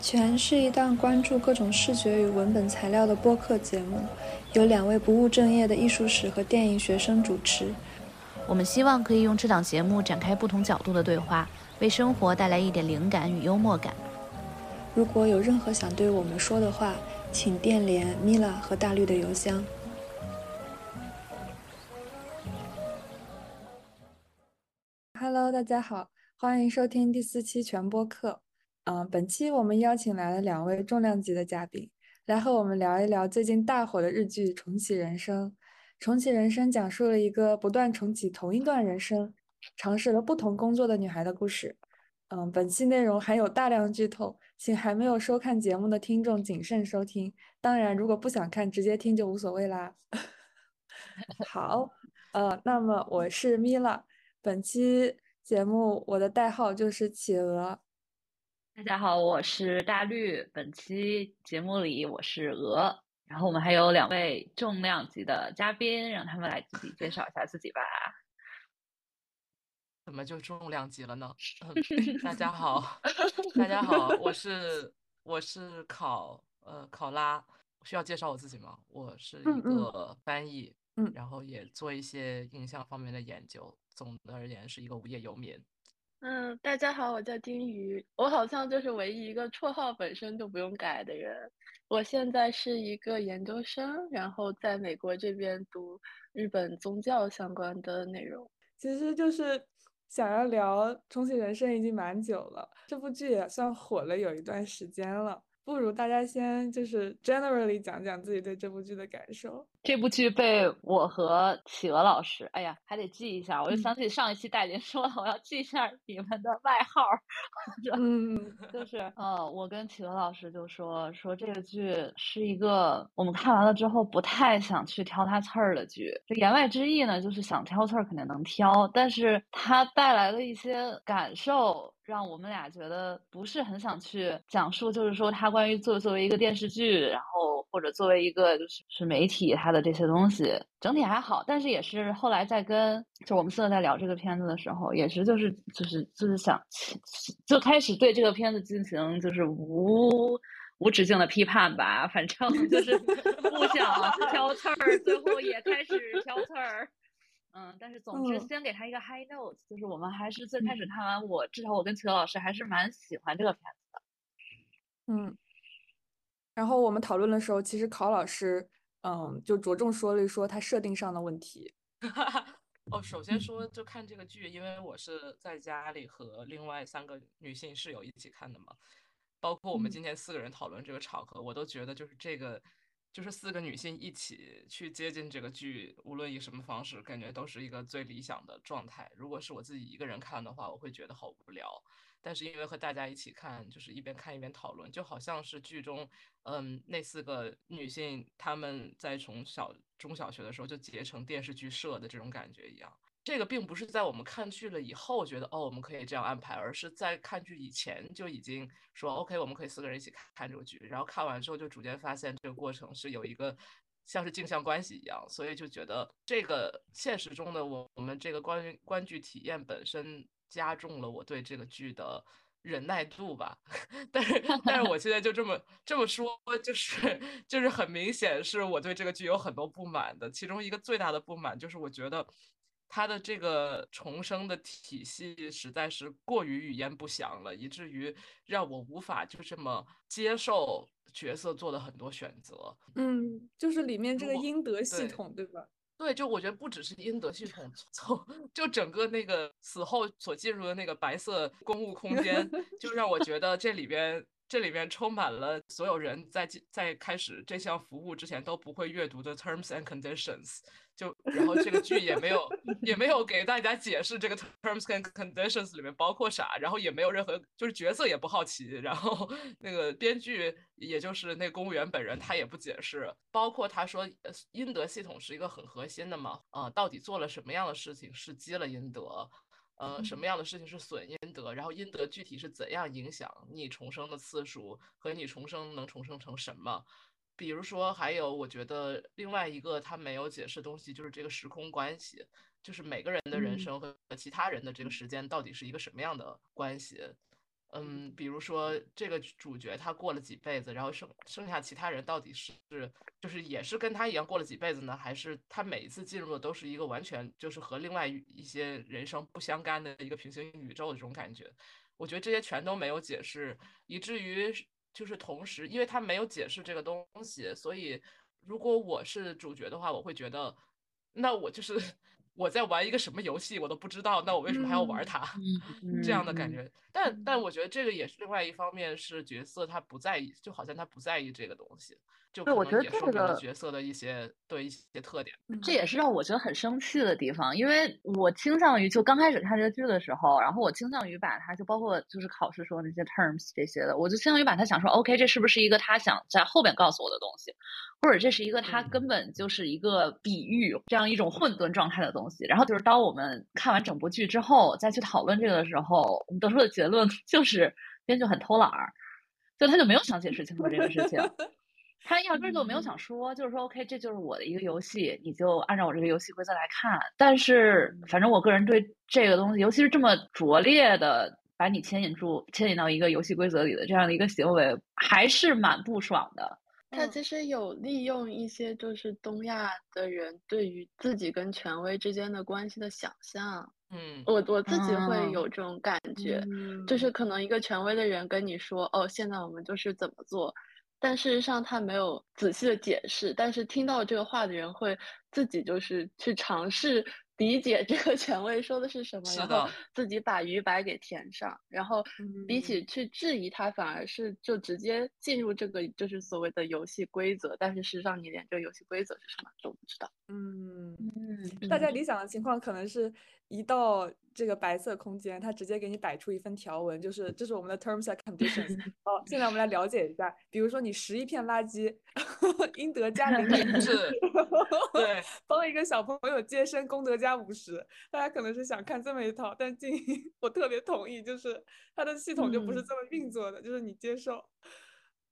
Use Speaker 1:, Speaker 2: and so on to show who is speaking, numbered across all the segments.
Speaker 1: 全是一档关注各种视觉与文本材料的播客节目，由两位不务正业的艺术史和电影学生主持。
Speaker 2: 我们希望可以用这档节目展开不同角度的对话，为生活带来一点灵感与幽默感。
Speaker 1: 如果有任何想对我们说的话，请电联米拉和大绿的邮箱。Hello，大家好，欢迎收听第四期全播客。嗯，本期我们邀请来了两位重量级的嘉宾，来和我们聊一聊最近大火的日剧《重启人生》。《重启人生》讲述了一个不断重启同一段人生、尝试了不同工作的女孩的故事。嗯，本期内容含有大量剧透，请还没有收看节目的听众谨慎收听。当然，如果不想看，直接听就无所谓啦。好，呃，那么我是米拉，本期节目我的代号就是企鹅。
Speaker 2: 大家好，我是大绿。本期节目里我是鹅，然后我们还有两位重量级的嘉宾，让他们来自己介绍一下自己吧。
Speaker 3: 怎么就重量级了呢？大家好，大家好，我是我是考呃考拉，需要介绍我自己吗？我是一个翻译，
Speaker 1: 嗯，
Speaker 3: 然后也做一些影像方面的研究。总的而言，是一个无业游民。
Speaker 4: 嗯，大家好，我叫丁鱼，我好像就是唯一一个绰号本身就不用改的人。我现在是一个研究生，然后在美国这边读日本宗教相关的内容。
Speaker 1: 其实就是想要聊《重启人生》已经蛮久了，这部剧也算火了有一段时间了。不如大家先就是 generally 讲讲自己对这部剧的感受。
Speaker 2: 这部剧被我和企鹅老师，哎呀，还得记一下。我就想起上一期戴琳说了，我要记一下你们的外号。
Speaker 1: 嗯，
Speaker 2: 就是，呃，我跟企鹅老师就说说这个剧是一个我们看完了之后不太想去挑它刺儿的剧。这言外之意呢，就是想挑刺儿肯定能挑，但是它带来的一些感受。让我们俩觉得不是很想去讲述，就是说他关于作作为一个电视剧，然后或者作为一个就是是媒体他的这些东西，整体还好，但是也是后来在跟就我们四个在聊这个片子的时候，也是就是就是就是想就开始对这个片子进行就是无无止境的批判吧，反正就是不想 挑刺儿，最后也开始挑刺儿。嗯，但是总之先给他一个 high note，就是我们还是最开始看完，我至少我跟齐老师还是蛮喜欢这个片子的。
Speaker 1: 嗯，然后我们讨论的时候，其实考老师嗯就着重说了一说他设定上的问题。
Speaker 3: 哦，首先说就看这个剧，因为我是在家里和另外三个女性室友一起看的嘛，包括我们今天四个人讨论这个场合，我都觉得就是这个。就是四个女性一起去接近这个剧，无论以什么方式，感觉都是一个最理想的状态。如果是我自己一个人看的话，我会觉得好无聊。但是因为和大家一起看，就是一边看一边讨论，就好像是剧中，嗯，那四个女性她们在从小中小学的时候就结成电视剧社的这种感觉一样。这个并不是在我们看剧了以后觉得哦我们可以这样安排，而是在看剧以前就已经说 OK 我们可以四个人一起看这个剧，然后看完之后就逐渐发现这个过程是有一个像是镜像关系一样，所以就觉得这个现实中的我我们这个观观剧体验本身加重了我对这个剧的忍耐度吧。但是但是我现在就这么这么说，就是就是很明显是我对这个剧有很多不满的，其中一个最大的不满就是我觉得。他的这个重生的体系实在是过于语焉不详了，以至于让我无法就这么接受角色做的很多选择。
Speaker 1: 嗯，就是里面这个阴德系统，对吧？
Speaker 3: 对，就我觉得不只是阴德系统，从就整个那个死后所进入的那个白色公务空间，就让我觉得这里边这里边充满了所有人在在开始这项服务之前都不会阅读的 terms and conditions。就然后这个剧也没有 也没有给大家解释这个 terms and conditions 里面包括啥，然后也没有任何就是角色也不好奇，然后那个编剧也就是那公务员本人他也不解释，包括他说阴德系统是一个很核心的嘛，呃，到底做了什么样的事情是积了阴德，呃，什么样的事情是损阴德，然后阴德具体是怎样影响你重生的次数和你重生能重生成什么？比如说，还有我觉得另外一个他没有解释的东西，就是这个时空关系，就是每个人的人生和其他人的这个时间到底是一个什么样的关系？嗯，比如说这个主角他过了几辈子，然后剩剩下其他人到底是就是也是跟他一样过了几辈子呢，还是他每一次进入的都是一个完全就是和另外一些人生不相干的一个平行宇宙的这种感觉？我觉得这些全都没有解释，以至于就是同时，因为他没有解释这个东西，所以如果我是主角的话，我会觉得那我就是。我在玩一个什么游戏，我都不知道，那我为什么还要玩它？这样的感觉。但但我觉得这个也是另外一方面，是角色他不在意，就好像他不在意这个东西。
Speaker 2: 就对，我觉得这个
Speaker 3: 角色的一些对一些特点，
Speaker 2: 这也是让我觉得很生气的地方。因为我倾向于就刚开始看这个剧的时候，然后我倾向于把它就包括就是考试说那些 terms 这些的，我就倾向于把它想说，OK，这是不是一个他想在后边告诉我的东西，或者这是一个他根本就是一个比喻，这样一种混沌状态的东西。然后就是当我们看完整部剧之后再去讨论这个的时候，我们得出的结论 就是编剧很偷懒儿，就他就没有想解释清楚这个事情。他压根就没有想说，就是说，OK，这就是我的一个游戏，你就按照我这个游戏规则来看。但是，反正我个人对这个东西，尤其是这么拙劣的把你牵引住、牵引到一个游戏规则里的这样的一个行为，还是蛮不爽的。
Speaker 4: 他其实有利用一些就是东亚的人对于自己跟权威之间的关系的想象。
Speaker 3: 嗯，
Speaker 4: 我我自己会有这种感觉，就是可能一个权威的人跟你说，哦，现在我们就是怎么做。但事实上，他没有仔细的解释。但是听到这个话的人会自己就是去尝试理解这个权威说的是什么，然后自己把鱼白给填上。然后比起去质疑他，反而是就直接进入这个就是所谓的游戏规则。但是事实上，你连这个游戏规则是什么都不知道。
Speaker 1: 嗯嗯，大家理想的情况可能是一到这个白色空间，它直接给你摆出一份条文，就是这是我们的 terms and conditions。好，现在我们来了解一下，比如说你拾一片垃圾，应得加零点
Speaker 3: 是，对，
Speaker 1: 帮一个小朋友接生，功德加五十。大家可能是想看这么一套，但静 我特别同意，就是它的系统就不是这么运作的，就是你接受。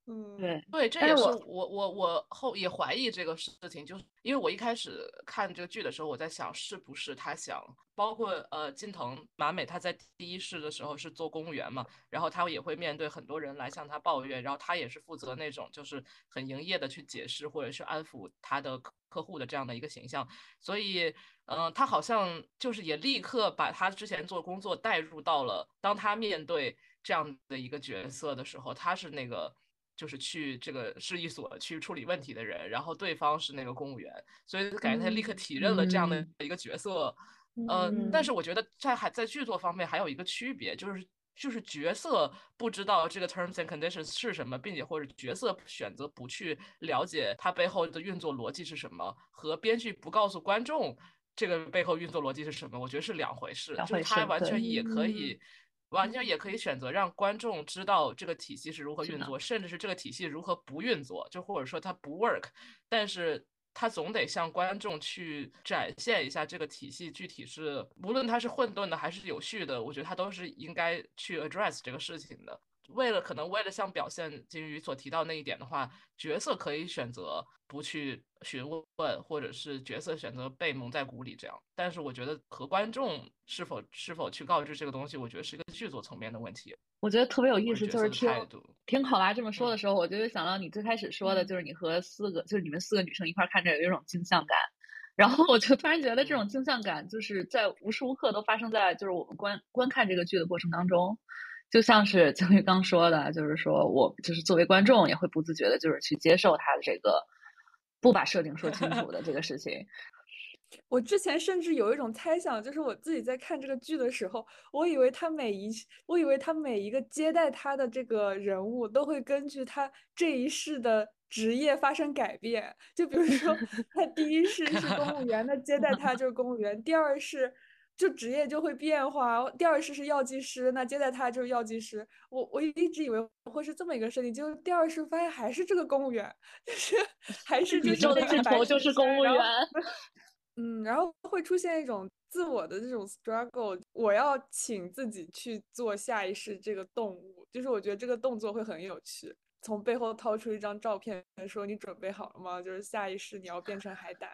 Speaker 1: 嗯，
Speaker 2: 对
Speaker 3: 对，这也是我我我后也怀疑这个事情，就是因为我一开始看这个剧的时候，我在想是不是他想，包括呃金藤麻美他在第一世的时候是做公务员嘛，然后他也会面对很多人来向他抱怨，然后他也是负责那种就是很营业的去解释或者是安抚他的客户的这样的一个形象，所以嗯，他好像就是也立刻把他之前做工作带入到了当他面对这样的一个角色的时候，他是那个。就是去这个市役所去处理问题的人，然后对方是那个公务员，所以感觉他立刻体认了这样的一个角色。呃，但是我觉得在还在剧作方面还有一个区别，就是就是角色不知道这个 terms and conditions 是什么，并且或者角色选择不去了解它背后的运作逻辑是什么，和编剧不告诉观众这个背后运作逻辑是什么，我觉得是两回事。就是他完全也可以。完全也可以选择让观众知道这个体系是如何运作，甚至是这个体系如何不运作，就或者说它不 work，但是他总得向观众去展现一下这个体系具体是，无论它是混沌的还是有序的，我觉得他都是应该去 address 这个事情的。为了可能为了像表现金鱼所提到那一点的话，角色可以选择不去询问，或者是角色选择被蒙在鼓里这样。但是我觉得和观众是否是否去告知这个东西，我觉得是一个剧作层面的问题。
Speaker 2: 我觉得特别有意思，就是听听考拉这么说的时候，我就想到你最开始说的，就是你和四个就是你们四个女生一块看着有一种镜像感，然后我就突然觉得这种镜像感就是在无时无刻都发生在就是我们观观看这个剧的过程当中。就像是 曾玉刚说的，就是说我就是作为观众也会不自觉的，就是去接受他的这个不把设定说清楚的这个事情。
Speaker 1: 我之前甚至有一种猜想，就是我自己在看这个剧的时候，我以为他每一，我以为他每一个接待他的这个人物都会根据他这一世的职业发生改变。就比如说，他第一世是公务员，那接待他就是公务员；第二世。就职业就会变化。第二世是药剂师，那接待他就是药剂师。我我一直以为会是这么一个设定，就是第二世发现还是这个公务员，就是还是宇
Speaker 2: 宙的尽头就是公务员。
Speaker 1: 嗯，然后会出现一种自我的这种 struggle，我要请自己去做下一世这个动物，就是我觉得这个动作会很有趣。从背后掏出一张照片，说你准备好了吗？就是下一世你要变成海胆，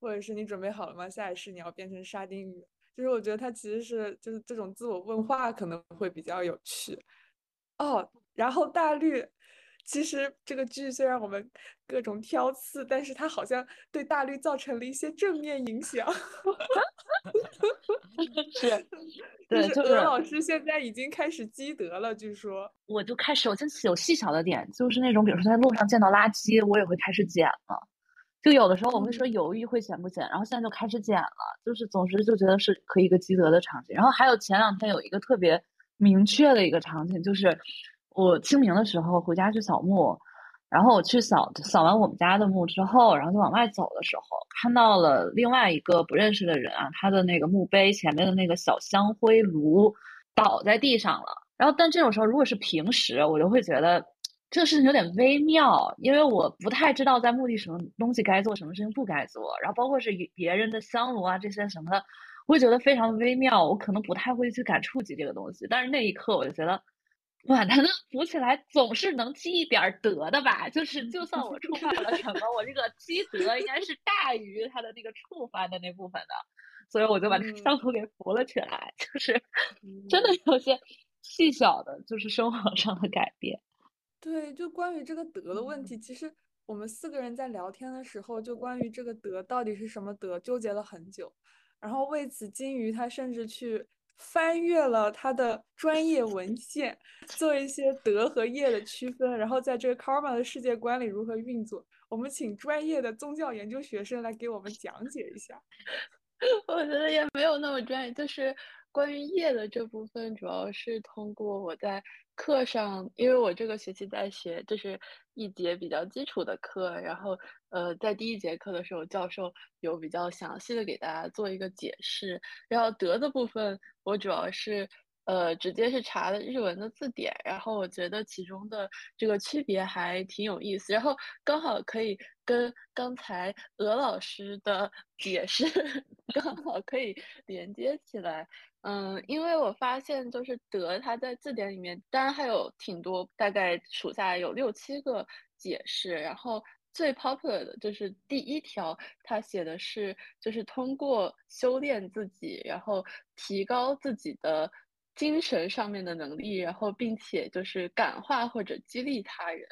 Speaker 1: 或者是你准备好了吗？下一世你要变成沙丁鱼。就是我觉得他其实是就是这种自我问话可能会比较有趣，哦，然后大绿，其实这个剧虽然我们各种挑刺，但是它好像对大绿造成了一些正面影响。
Speaker 2: 是，
Speaker 1: 就是
Speaker 2: 对就是
Speaker 1: 鹅老师现在已经开始积德了，据说。
Speaker 2: 我就开始，我真是有细小的点，就是那种，比如说在路上见到垃圾，我也会开始捡了。就有的时候我会说
Speaker 1: 嗯
Speaker 2: 犹豫会剪不剪，然后现在就开始剪了，就是总之就觉得是可以一个积德的场景。然后还有前两天有一个特别明确的一个场景，就是我清明的时候回家去扫墓，然后我去扫扫完我们家的墓之后，然后就往外走的时候，看到了另外一个不认识的人啊，他的那个墓碑前面的那个小香灰炉倒在地上了。然后，但这种时候如果是平时，我就会觉得这个事情有点微妙，因为我不太知道在墓地什么东西该做，什么事情不该做，然后包括是与别人的香炉啊这些什么的，我会觉得非常微妙，我可能不太会去敢触及这个东西。但是那一刻我就觉得。哇，他能扶起来，总是能积一点儿德的吧？就是，就算我触犯了什么，我这个积德应该是大于他的那个触犯的那部分的，所以我就把那个
Speaker 1: 嗯
Speaker 2: 香炉给扶了起来。就是真的有些细小的，就是生活上的改变。
Speaker 1: 对，就关于这个德的问题，其实我们四个人在聊天的时候，就关于这个德到底是什么德，纠结了很久。然后为此，金鱼他甚至去翻阅了他的专业文献，做一些德和业的区分，然后在这个 karma 的世界观里如何运作。我们请专业的宗教研究学生来给我们讲解一下。
Speaker 4: 我觉得也没有那么专业，就是关于业的这部分，主要是通过我在课上，因为我这个学期在学，就是一节比较基础的课，然后呃，在第一节课的时候，教授有比较详细的给大家做一个解释，然后德的部分，我主要是。呃，直接是查的日文的字典，然后我觉得其中的这个区别还挺有意思，然后刚好可以跟刚才鹅老师的解释 刚好可以连接起来。嗯，因为我发现就是“德”它在字典里面，当然还有挺多，大概数下来有六七个解释，然后。最 popular 的就是第一条，它写的是就是通过修炼自己，然后提高自己的精神上面的能力，然后并且就是感化或者激励他人。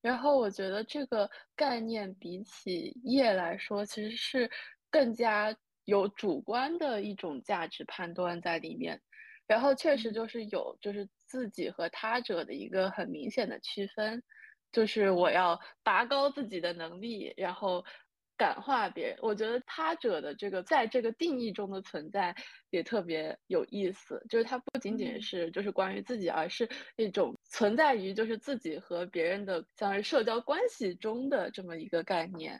Speaker 4: 然后我觉得这个概念比起业来说，其实是更加有主观的一种价值判断在里面。然后确实就是有就是自己和他者的一个很明显的区分。就是我要拔高自己的能力，然后感化别人。我觉得他者的这个在这个定义中的存在也特别有意思，就是它不仅仅是就是关于自己，而是一种存在于就是自己和别人的像是社交关系中的这么一个概念。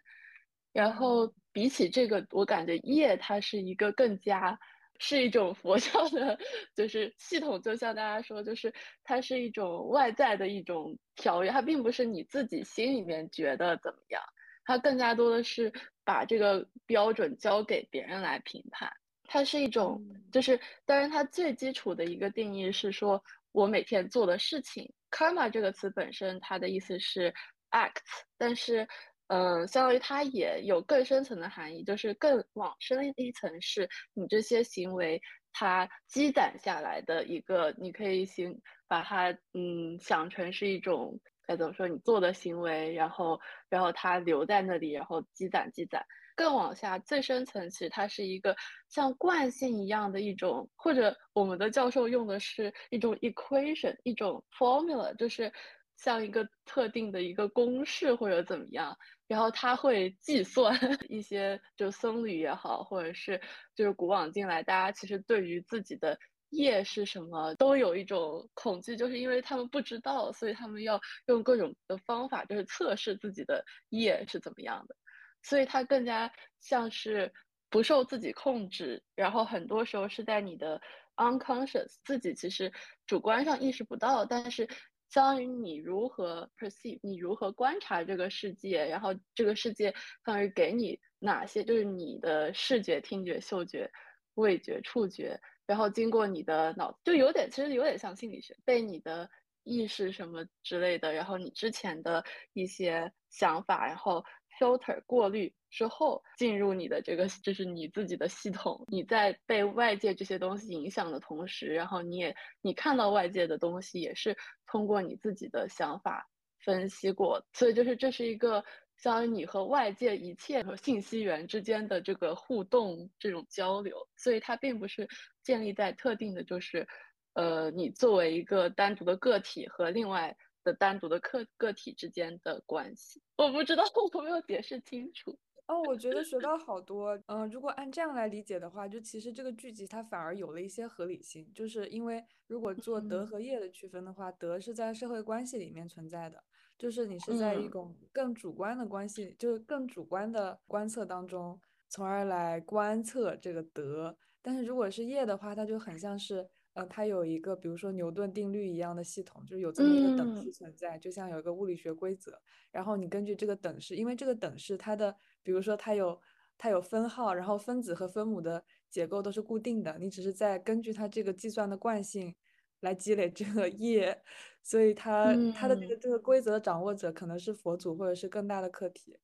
Speaker 4: 然后比起这个，我感觉业它是一个更加。是一种佛教的，就是系统，就像大家说，就是它是一种外在的一种条约，它并不是你自己心里面觉得怎么样，它更加多的是把这个标准交给别人来评判。它是一种，就是当然它最基础的一个定义是说我每天做的事情。karma 这个词本身，它的意思是 act，但是。嗯，相当于它也有更深层的含义，就是更往深一层，是你这些行为它积攒下来的一个，你可以行把它嗯想成是一种该怎么说，你做的行为，然后然后它留在那里，然后积攒积攒。更往下最深层，其实它是一个像惯性一样的一种，或者我们的教授用的是一种 equation，一种 formula，就是像一个特定的一个公式或者怎么样。然后他会计算 一些，就僧侣也好，或者是就是古往今来，大家其实对于自己的业是什么都有一种恐惧，就是因为他们不知道，所以他们要用各种的方法，就是测试自己的业是怎么样的。所以它更加像是不受自己控制，然后很多时候是在你的 unconscious 自己其实主观上意识不到，但是。相当于你如何 perceive，你如何观察这个世界，然后这个世界相当于给你哪些，就是你的视觉、听觉、嗅觉、味觉、触觉，然后经过你的脑，就有点其实有点像心理学，被你的意识什么之类的，然后你之前的一些想法，然后 filter 过滤之后进入你的这个就是你自己的系统，你在被外界这些东西影响的同时，然后你也你看到外界的东西也是通过你自己的想法分析过，所以就是这是一个相当于你和外界一切和信息源之间的这个互动这种交流，所以它并不是建立在特定的就是呃你作为一个单独的个体和另外。的单独的个个体之间的关系，我不知道我没有解释清楚。
Speaker 1: 哦，我觉得学到好多。嗯，如果按这样来理解的话，就其实这个剧集它反而有了一些合理性，就是因为如果做德和业的区分的话，德是在社会关系里面存在的，就是你是在一种更主观的关系，就是更主观的观测当中，从而来观测这个德。但是如果是业的话，它就很像是。呃，它有一个，比如说牛顿定律一样的系统，就是有这么一个等式存在，就像有一个物理学规则。然后你根据这个等式，因为这个等式它的，比如说它有它有分号，然后分子和分母的结构都是固定的，你只是在根据它这个计算的惯性来积累这个业，所以他他的这个这个规则的掌握者可能是佛祖或者是更大的课题。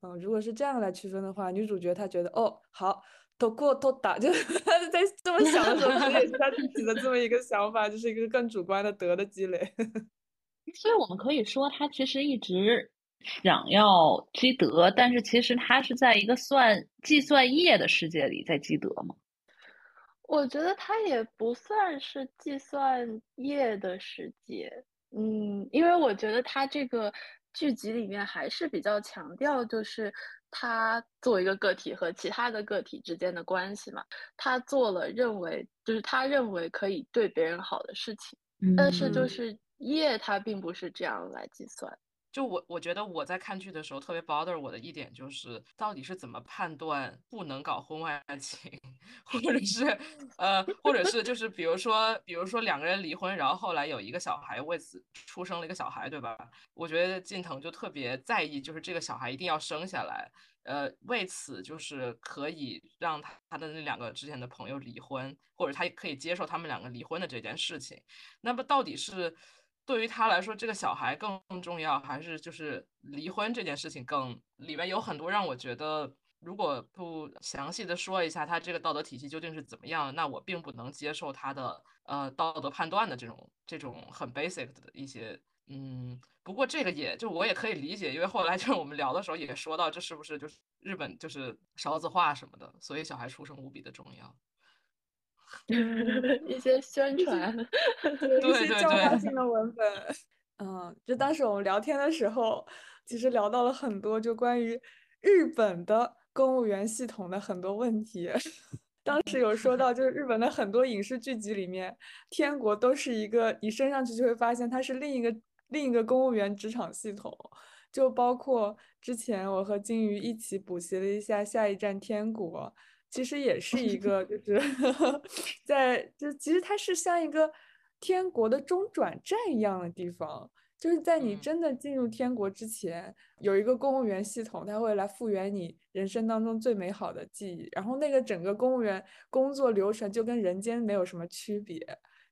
Speaker 1: 嗯，如果是这样来区分的话，女主角她觉得哦好。都过都打，就在这么想的时候，其实也是她自己的这么一个想法，就是一个更主观的德的积累。
Speaker 2: 所以我们可以说，她其实一直想要积德，但是其实她是在一个算计算业的世界里在积德吗？
Speaker 4: 我觉得他也不算是计算业的世界，嗯，因为我觉得他这个剧集里面还是比较强调就是。他作为一个个体和其他的个体之间的关系嘛，他做了认为就是他认为可以对别人好的事情，但是就是业他并不是这样来计算。
Speaker 3: 就我我觉得我在看剧的时候特别 bother 我的一点就是，到底是怎么判断不能搞婚外情，或者是呃，或者是就是比如说比如说两个人离婚，然后后来有一个小孩为此出生了一个小孩，对吧？我觉得近藤就特别在意，就是这个小孩一定要生下来，呃，为此就是可以让他他的那两个之前的朋友离婚，或者他可以接受他们两个离婚的这件事情。那么到底是？对于他来说，这个小孩更重要，还是就是离婚这件事情更？里面有很多让我觉得，如果不详细的说一下他这个道德体系究竟是怎么样，那我并不能接受他的呃道德判断的这种这种很 basic 的一些嗯。不过这个也就我也可以理解，因为后来就是我们聊的时候也说到，这是不是就是日本就是少子化什么的，所以小孩出生无比的重要。
Speaker 4: 一些宣传，
Speaker 1: 一些教化性的文本。嗯，就当时我们聊天的时候，其实聊到了很多，就关于日本的公务员系统的很多问题。当时有说到，就是日本的很多影视剧集里面，天国都是一个，你升上去就会发现它是另一个另一个公务员职场系统。就包括之前我和金鱼一起补习了一下《下一站天国》。其实也是一 个，就是 在就其实它是像一个天国的中转站一样的地方，就是在你真的进入天国之前，有一个公务员系统，它会来复原你人生当中最美好的记忆。然后那个整个公务员工作流程就跟人间没有什么区别，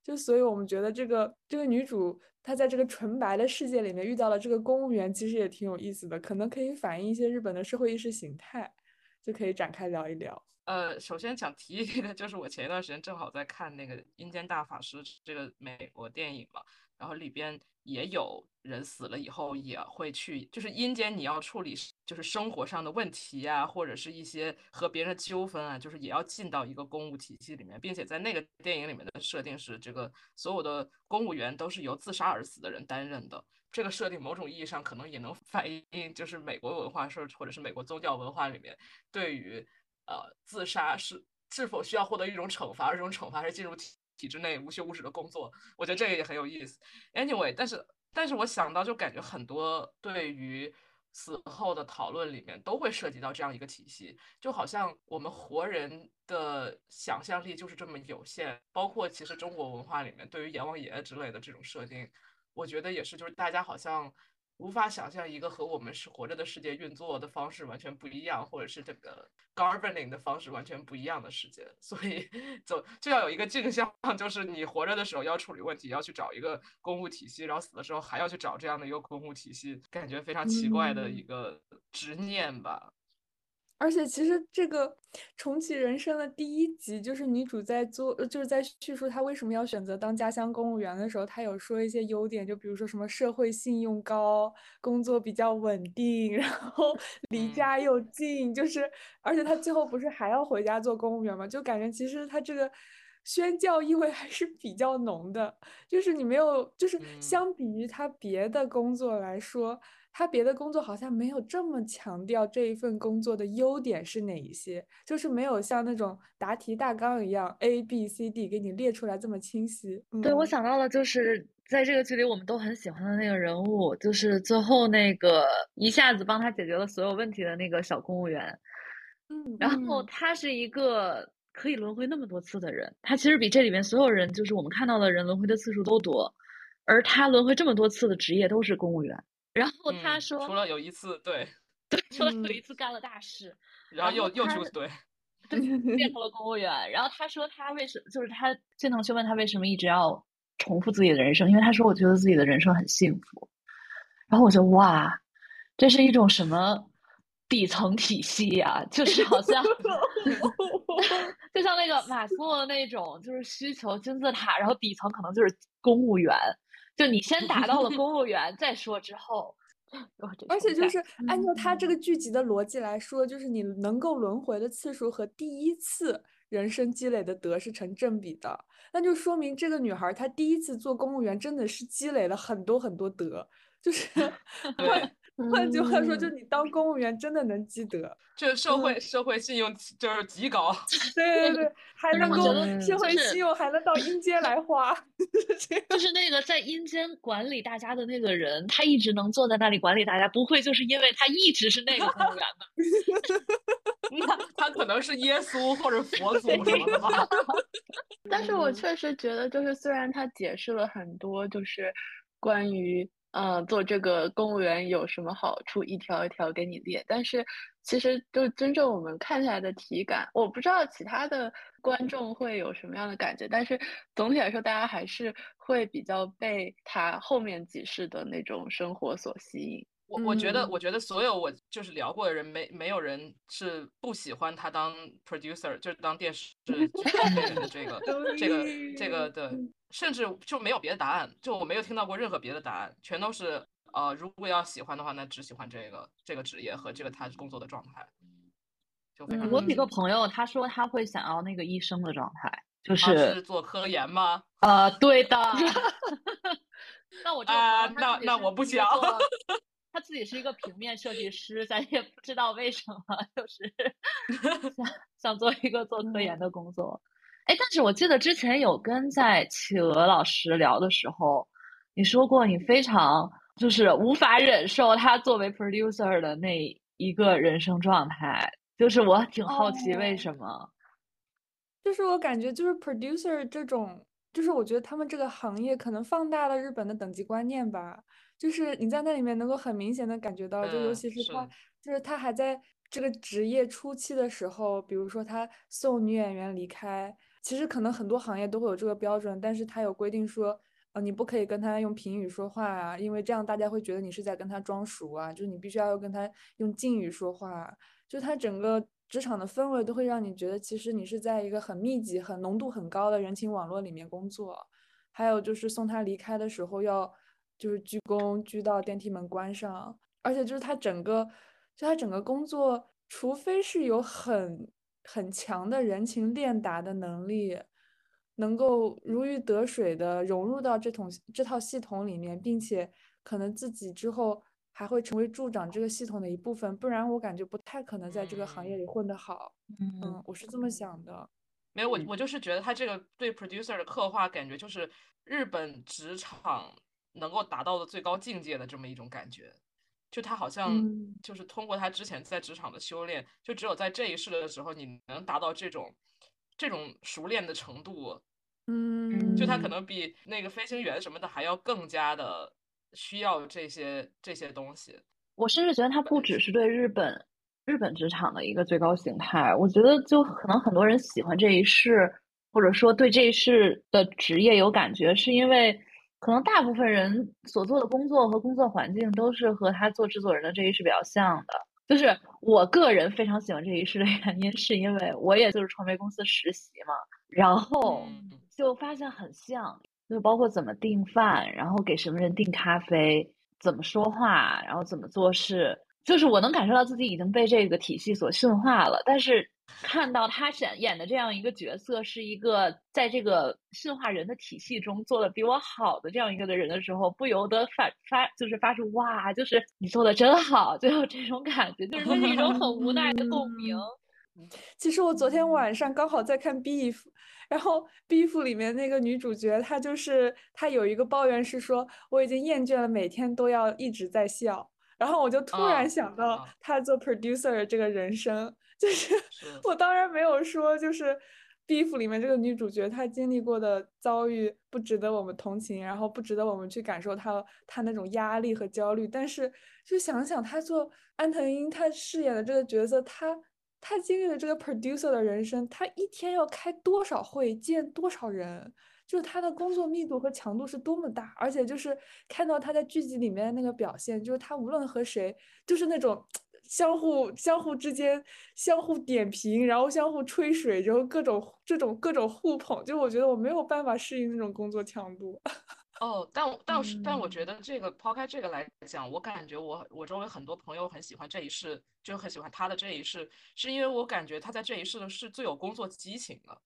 Speaker 1: 就所以我们觉得这个这个女主她在这个纯白的世界里面遇到了这个公务员，其实也挺有意思的，可能可以反映一些日本的社会意识形态，就可以展开聊一聊。
Speaker 3: 呃，首先想提一个，就是我前一段时间正好在看那个《阴间大法师》这个美国电影嘛，然后里边也有人死了以后也会去，就是阴间你要处理就是生活上的问题啊，或者是一些和别人的纠纷啊，就是也要进到一个公务体系里面，并且在那个电影里面的设定是，这个所有的公务员都是由自杀而死的人担任的。这个设定某种意义上可能也能反映，就是美国文化是或者是美国宗教文化里面对于。呃，自杀是是否需要获得一种惩罚？而这种惩罚是进入体体制内无休无止的工作。我觉得这个也很有意思。Anyway，但是但是我想到就感觉很多对于死后的讨论里面都会涉及到这样一个体系，就好像我们活人的想象力就是这么有限。包括其实中国文化里面对于阎王爷之类的这种设定，我觉得也是，就是大家好像。无法想象一个和我们是活着的世界运作的方式完全不一样，或者是这个 governing 的方式完全不一样的世界，所以就就要有一个镜像，就是你活着的时候要处理问题，要去找一个公务体系，然后死的时候还要去找这样的一个公务体系，感觉非常奇怪的一个执念吧。
Speaker 1: 而且其实这个重启人生的第一集，就是女主在做，就是在叙述她为什么要选择当家乡公务员的时候，她有说一些优点，就比如说什么社会信用高，工作比较稳定，然后离家又近，就是而且她最后不是还要回家做公务员吗？就感觉其实她这个宣教意味还是比较浓的，就是你没有，就是相比于她别的工作来说。他别的工作好像没有这么强调这一份工作的优点是哪一些，就是没有像那种答题大纲一样 A B C D 给你列出来这么清晰。
Speaker 2: 对我想到了，就是在这个剧里我们都很喜欢的那个人物，就是最后那个一下子帮他解决了所有问题的那个小公务员。
Speaker 1: 嗯，
Speaker 2: 然后他是一个可以轮回那么多次的人，他其实比这里面所有人，就是我们看到的人轮回的次数都多，而他轮回这么多次的职业都是公务员。然后他说，
Speaker 3: 除了有一次，对，
Speaker 2: 对，除了有一次干了大事，
Speaker 3: 然后又又出对，
Speaker 2: 对，变成了公务员。然后他说他为什，就是他经常去问他为什么一直要重复自己的人生，因为他说我觉得自己的人生很幸福。然后我就哇，这是一种什么底层体系呀？就是好像，就像那个马斯洛那种，就是需求金字塔，然后底层可能就是公务员。就你先 达到了公务员再说，之后，
Speaker 1: 而且就是按照他这个剧集的逻辑来说，就是你能够轮回的次数和第一次人生积累的德是成正比的，那就说明这个女孩她第一次做公务员真的是积累了很多很多德，就是 换换句话说，就你当公务员真的能积德。
Speaker 3: 这社会社会信用就是极高，
Speaker 1: 对对对，还能够社会信用还能到阴间来花，
Speaker 2: 就是那个在阴间管理大家的那个人，他一直能坐在那里管理大家，不会就是因为他一直是那个公务员
Speaker 3: 吧？那他可能是耶稣或者佛祖什么的吧。
Speaker 4: 但是我确实觉得，就是虽然他解释了很多，就是关于。呃，做这个公务员有什么好处？一条一条给你列。但是，其实就尊重我们看下来的体感，我不知道其他的观众会有什么样的感觉。但是总体来说，大家还是会比较被他后面几世的那种生活所吸引。
Speaker 3: 我我觉得，我觉得所有我就是聊过的人，没没有人是不喜欢他当 producer，就是当电视制片人的这个这个这个的。甚至就没有别的答案，就我没有听到过任何别的答案，全都是呃，如果要喜欢的话，那只喜欢这个这个职业和这个他工作的状态。就非常。
Speaker 2: 我几个朋友他说他会想要那个医生的状态，就
Speaker 3: 是做科研吗？
Speaker 2: 呃，对的。那我就
Speaker 3: 啊，那那我不想。
Speaker 2: 他自己是一个平面设计师，咱也不知道为什么，就是 想想做一个做科研的工作。哎，但是我记得之前有跟在企鹅老师聊的时候，你说过你非常就是无法忍受他作为 producer 的那一个人生状态，就是我挺好奇为什么。
Speaker 1: 就是我感觉就是 producer 这种，就是我觉得他们这个行业可能放大了日本的等级观念吧。就是你在那里面能够很明显的感觉到，就尤其是他，就是他还在这个职业初期的时候，比如说他送女演员离开。其实可能很多行业都会有这个标准，但是他有规定说，呃，你不可以跟他用评语说话啊，因为这样大家会觉得你是在跟他装熟啊，就是你必须要要跟他用敬语说话。就他整个职场的氛围都会让你觉得，其实你是在一个很密集、很浓度很高的人情网络里面工作。还有就是送他离开的时候要就是鞠躬鞠到电梯门关上，而且就是他整个就他整个工作，除非是有很。很强的人情练达的能力，能够如鱼得水的融入到这统这套系统里面，并且可能自己之后还会成为助长这个系统的一部分，不然我感觉不太可能在这个行业里混得好。嗯，我是这么想的。
Speaker 3: 没有，我我就是觉得他这个对 producer 的刻画，感觉就是日本职场能够达到的最高境界的这么一种感觉。就他好像就是通过他之前在职场的修炼，就只有在这一世的时候，你能达到这种这种熟练的程度。
Speaker 1: 嗯，
Speaker 3: 就他可能比那个飞行员什么的还要更加的需要这些这些东西。
Speaker 2: 我甚至觉得他不只是对日本日本职场的一个最高形态。我觉得就可能很多人喜欢这一世，或者说对这一世的职业有感觉，是因为。可能大部分人所做的工作和工作环境都是和他做制作人的这一世比较像的，就是我个人非常喜欢这一世的原因，是因为我也就是传媒公司实习嘛，然后
Speaker 3: 嗯
Speaker 2: 就发现很像，就包括怎么订饭，然后给什么人订咖啡，怎么说话，然后怎么做事，就是我能感受到自己已经被这个体系所驯化了。但是看到他演演的这样一个角色，是一个在这个驯化人的体系中做的比我好的这样一个的人的时候，不由得反发就是发出哇，就是你做的真好，就有这种感觉，就是那是一种很无奈的共鸣。
Speaker 1: 其实我昨天晚上刚好在看《Beef》，然后《Beef》里面那个女主角，她就是她有一个抱怨是说，我已经厌倦了每天都要一直在笑，然后我就突然
Speaker 3: 啊
Speaker 1: 想到
Speaker 3: 啊
Speaker 1: 她做 producer 的这个人生，就是
Speaker 3: 是
Speaker 1: 我当然没有说就是《Beef》里面这个女主角她经历过的遭遇不值得我们同情，然后不值得我们去感受她她那种压力和焦虑，但是就想想她做安藤英她饰演的这个角色，她。她经历了这个 producer 的人生，她一天要开多少会，见多少人，就是他的工作密度和强度是多么大，而且就是看到他在剧集里面的那个表现，就是他无论和谁，就是那种相互相互之间相互点评，然后相互吹水，然后各种这种各种互捧，就我觉得我没有办法适应那种工作强度。
Speaker 3: 哦，但我但是但我觉
Speaker 2: 嗯
Speaker 3: 得这个抛开这个来讲，我感觉我我周围很多朋友很喜欢这一世，就很喜欢他的这一世，是因为我感觉他在这一世的是最有工作激情的，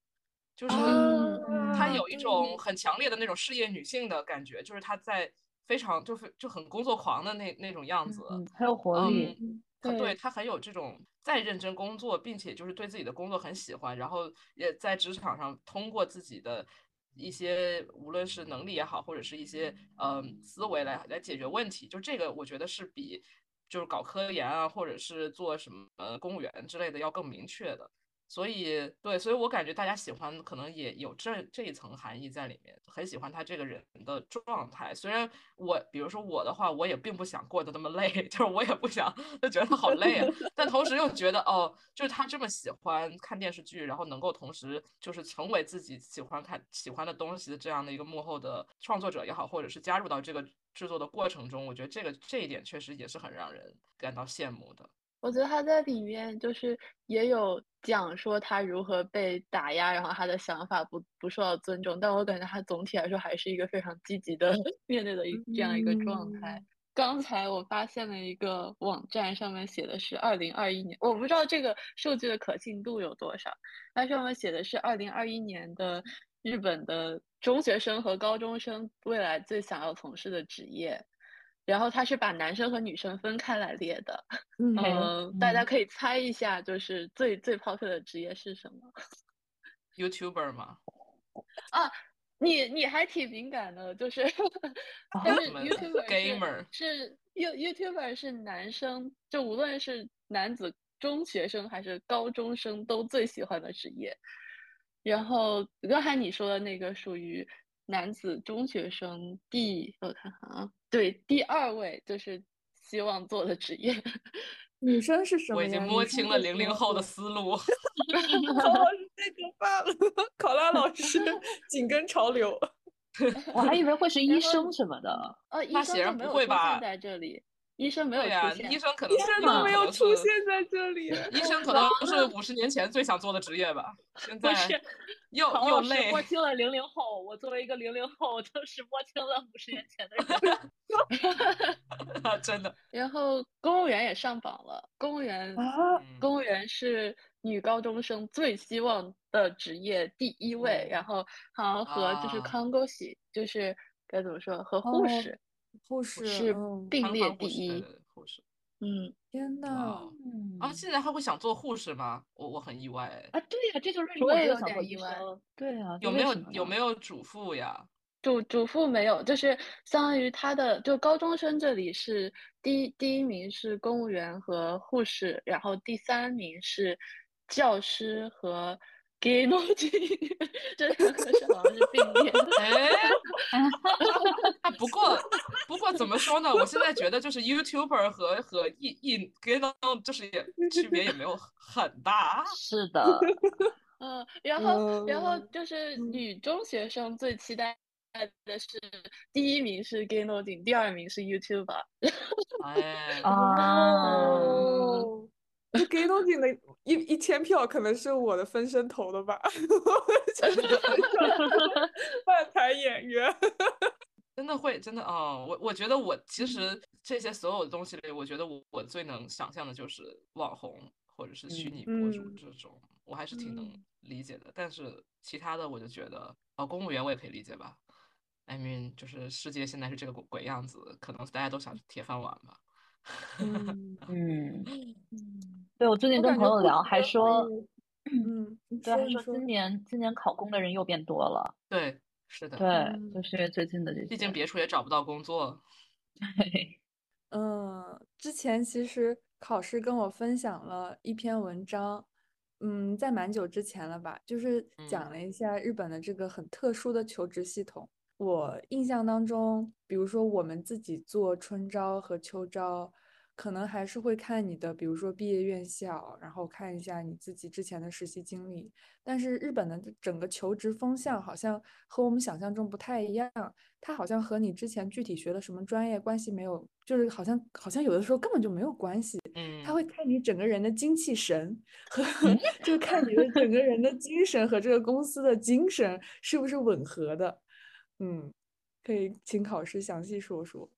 Speaker 3: 就是
Speaker 2: 嗯
Speaker 3: 她
Speaker 1: 啊
Speaker 3: 有一种很强烈的那种事业女性的感觉，就是他在非常就是就很工作狂的那那种样子，
Speaker 2: 嗯，很有活力。
Speaker 3: 嗯，她对他很有这种在认真工作，并且就是对自己的工作很喜欢，然后也在职场上通过自己的一些无论是能力也好，或者是一些嗯思维来来解决问题，就这个我觉得是比就是搞科研啊，或者是做什么公务员之类的要更明确的。所以对，所以我感觉大家喜欢可能也有这这一层含义在里面，很喜欢他这个人的状态。虽然我，比如说我的话，我也并不想过得那么累，就是我也不想就觉得他好累啊，但同时又觉得哦，就是他这么喜欢看电视剧，然后能够同时就是成为自己喜欢看喜欢的东西的这样的一个幕后的创作者也好，或者是加入到这个制作的过程中，我觉得这个这一点确实也是很让人感到羡慕的。
Speaker 4: 我觉得他在里面就是也有讲说他如何被打压，然后他的想法不不受到尊重，但我感觉他总体来说还是一个非常积极的 面对的一这样一个状态。
Speaker 1: 嗯
Speaker 4: 刚才我发现了一个网站，上面写的是二零二一年，我不知道这个数据的可信度有多少，它上面写的是二零二一年的日本的中学生和高中生未来最想要从事的职业。然后他是把男生和女生分开来列的，
Speaker 1: 嗯
Speaker 4: 大家
Speaker 2: 嗯
Speaker 4: 可以猜一下，就是最最 popular 的职业是什么
Speaker 3: ？YouTuber 吗？
Speaker 4: 啊，你你还挺敏感的，就是，但是 YouTuber 是
Speaker 3: gamer
Speaker 4: 是 You YouTuber 是男生，就无论是男子中学生还是高中生都最喜欢的职业。然后刚才你说的那个属于男子中学生第，我看看啊，对，第二位就是希望做的职业。
Speaker 1: 女生是什么
Speaker 3: 我已经？摸清了零零后的思路。
Speaker 1: 考老师太可怕了，考拉老师 紧跟潮流。
Speaker 2: 我还以为会是医生什么的。
Speaker 4: 呃，医
Speaker 3: 那显然
Speaker 4: 生没有出
Speaker 3: 不会吧
Speaker 4: 现在这里，医生没有
Speaker 3: 呀、
Speaker 4: 出现。
Speaker 3: 医生可能
Speaker 1: 医生都没有出现在这里。
Speaker 3: 医生可能是五十年前最想做的职业吧，现在又又累
Speaker 2: 摸。清 了零零后，我作为一个零零后，我就是摸清了五十年前的人。
Speaker 3: 真的，
Speaker 4: 然后公务员也上榜了，公务员，
Speaker 1: 啊，
Speaker 3: 嗯
Speaker 4: 公务员是女高中生最希望的职业第一位，然
Speaker 3: 哦
Speaker 4: 后好像和就是
Speaker 3: 啊
Speaker 4: 看护士，就是该怎么说，和护
Speaker 1: 哦
Speaker 4: 士
Speaker 1: 护士，
Speaker 4: 是
Speaker 1: 嗯，
Speaker 4: 并列第一。
Speaker 3: 对护士
Speaker 4: 嗯，
Speaker 1: 天呐，
Speaker 3: 哦啊，现在还会想做护士吗？我我很意外哎，
Speaker 2: 啊，对呀、这就是为什
Speaker 4: 我也有点意外。
Speaker 2: 对啊，
Speaker 3: 有没有有
Speaker 2: 有
Speaker 3: 没有主妇呀？
Speaker 4: 主主妇没有，就是相当于他的就高中生这里是第一第一名是公务员和护士，然后第三名是教师和 g a m e 这两个是好像是并列的。
Speaker 3: 哎，啊，不过不过怎么说呢？我现在觉得就是 YouTuber 和和艺艺跟就是也区别也没有很大。
Speaker 2: 是的，
Speaker 4: 嗯，然后然后
Speaker 1: 嗯
Speaker 4: 就是
Speaker 1: 嗯
Speaker 4: 女中学生最期待的是第一名是 g a m e 第二名是 YouTuber。
Speaker 3: 哎，
Speaker 2: 啊，
Speaker 1: 给东锦的一一千票可能是我的分身投的吧？真的很想换台演员。
Speaker 3: 真的会，真的啊、我我觉得我其实这些所有的东西里，我觉得我我最能想象的就是网红或者是虚拟博主
Speaker 1: 嗯
Speaker 3: 这种，我还是挺能
Speaker 1: 嗯
Speaker 3: 理解的。但是其他的，我就觉得哦，公务员我也可以理解吧。I mean，就是世界现在是这个鬼鬼样子，可能大家都想铁饭碗吧。
Speaker 1: 嗯
Speaker 2: 嗯，
Speaker 1: 嗯，
Speaker 2: 对我最近跟朋友聊，还说，
Speaker 1: 嗯，
Speaker 2: 对，还说今年今年考公的人又变多了。
Speaker 3: 对，是的，
Speaker 2: 对，
Speaker 1: 嗯
Speaker 2: 就是因为最近的这些，
Speaker 3: 毕竟别处也找不到工作。
Speaker 2: 对，
Speaker 1: 嗯，之前其实考试跟我分享了一篇文章，嗯，在蛮久之前了吧，就是讲
Speaker 3: 嗯
Speaker 1: 了一下日本的这个很特殊的求职系统。我印象当中，比如说我们自己做春招和秋招，可能还是会看你的，比如说毕业院校，然后看一下你自己之前的实习经历。但是日本的整个求职风向好像和我们想象中不太一样，它好像和你之前具体学的什么专业关系没有，就是好像好像有的时候根本就没有关系。嗯他
Speaker 3: 嗯，
Speaker 1: 会看你整个人的精气神和
Speaker 2: 嗯
Speaker 1: 就看你的整个人的精神和这个公司的精神是不是吻合的。嗯，可以请考试详细说说。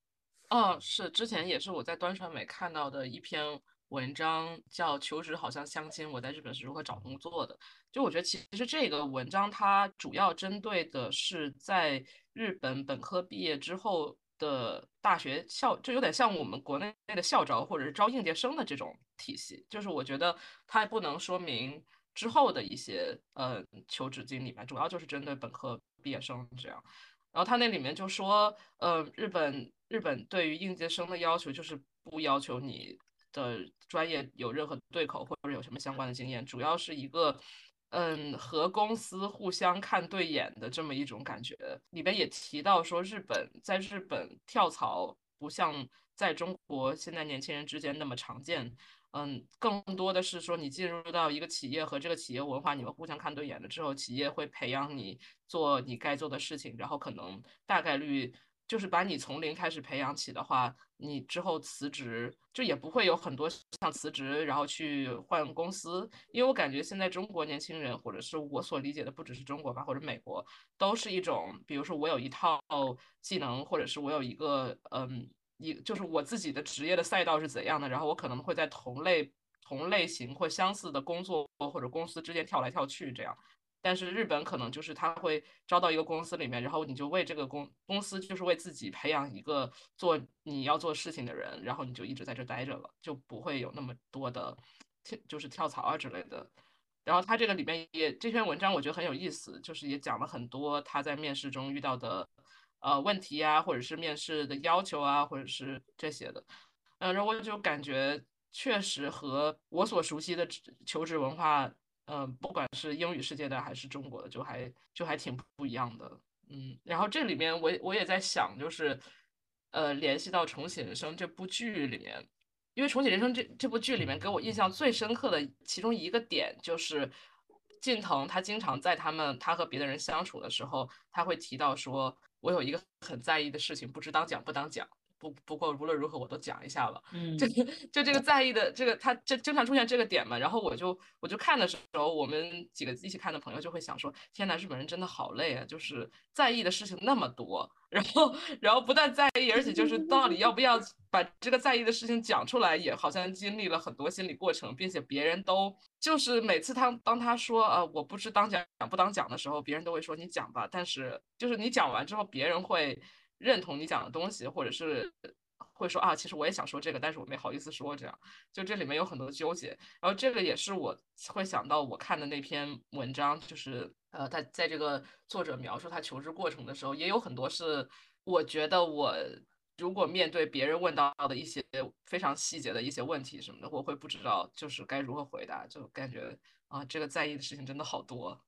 Speaker 3: 哦，是之前也是我在端传媒看到的一篇文章，叫《求职好像相亲：我在日本是如何找工作的》。就我觉得其实这个文章它主要针对的是在日本本科毕业之后的大学校，就有点像我们国内的校招或者是招应届生的这种体系。就是我觉得它不能说明之后的一些呃求职经历吧，主要就是针对本科毕业生这样。然后他那里面就说，呃，日本日本对于应届生的要求就是不要求你的专业有任何对口或者有什么相关的经验，主要是一个，嗯，和公司互相看对眼的这么一种感觉。里边也提到说，日本在日本跳槽不像在中国现在年轻人之间那么常见。嗯，更多的是说你进入到一个企业和这个企业文化，你们互相看对眼了之后，企业会培养你做你该做的事情，然后可能大概率就是把你从零开始培养起的话，你之后辞职就也不会有很多像辞职然后去换公司，因为我感觉现在中国年轻人或者是我所理解的不只是中国吧，或者美国，都是一种，比如说我有一套技能，或者是我有一个嗯。一就是我自己的职业的赛道是怎样的，然后我可能会在同类同类型或相似的工作或者公司之间跳来跳去这样。但是日本可能就是他会招到一个公司里面，然后你就为这个公公司就是为自己培养一个做你要做事情的人，然后你就一直在这待着了，就不会有那么多的跳就是跳槽啊之类的。然后他这个里面也这篇文章我觉得很有意思，就是也讲了很多他在面试中遇到的。呃问题啊，或者是面试的要求啊，或者是这些的，嗯，然后我就感觉确实和我所熟悉的求职文化，嗯、不管是英语世界的还是中国的，就还就还挺不一样的，嗯，然后这里面我我也在想，就是呃，联系到《重启人生》这部剧里面，因为《重启人生》这这部剧里面给我印象最深刻的其中一个点就是。近藤他经常在他们他和别的人相处的时候，他会提到说：“我有一个很在意的事情，不知当讲不当讲。不不过无论如何我都讲一下了。”
Speaker 2: 嗯，
Speaker 3: 就就这个在意的这个，他这经常出现这个点嘛。然后我就我就看的时候，我们几个一起看的朋友就会想说：“天呐，日本人真的好累啊！就是在意的事情那么多，然后然后不但在意，而且就是到底要不要 把这个在意的事情讲出来，也好像经历了很多心理过程，并且别人都。”就是每次他当他说呃我不知当讲不当讲的时候，别人都会说你讲吧。但是就是你讲完之后，别人会认同你讲的东西，或者是会说啊，其实我也想说这个，但是我没好意思说。这样就这里面有很多纠结。然后这个也是我会想到我看的那篇文章，就是呃他在这个作者描述他求职过程的时候，也有很多是我觉得我。如果面对别人问到的一些非常细节的一些问题什么的，我会不知道就是该如何回答，就感觉啊，这个在意的事情真的好多。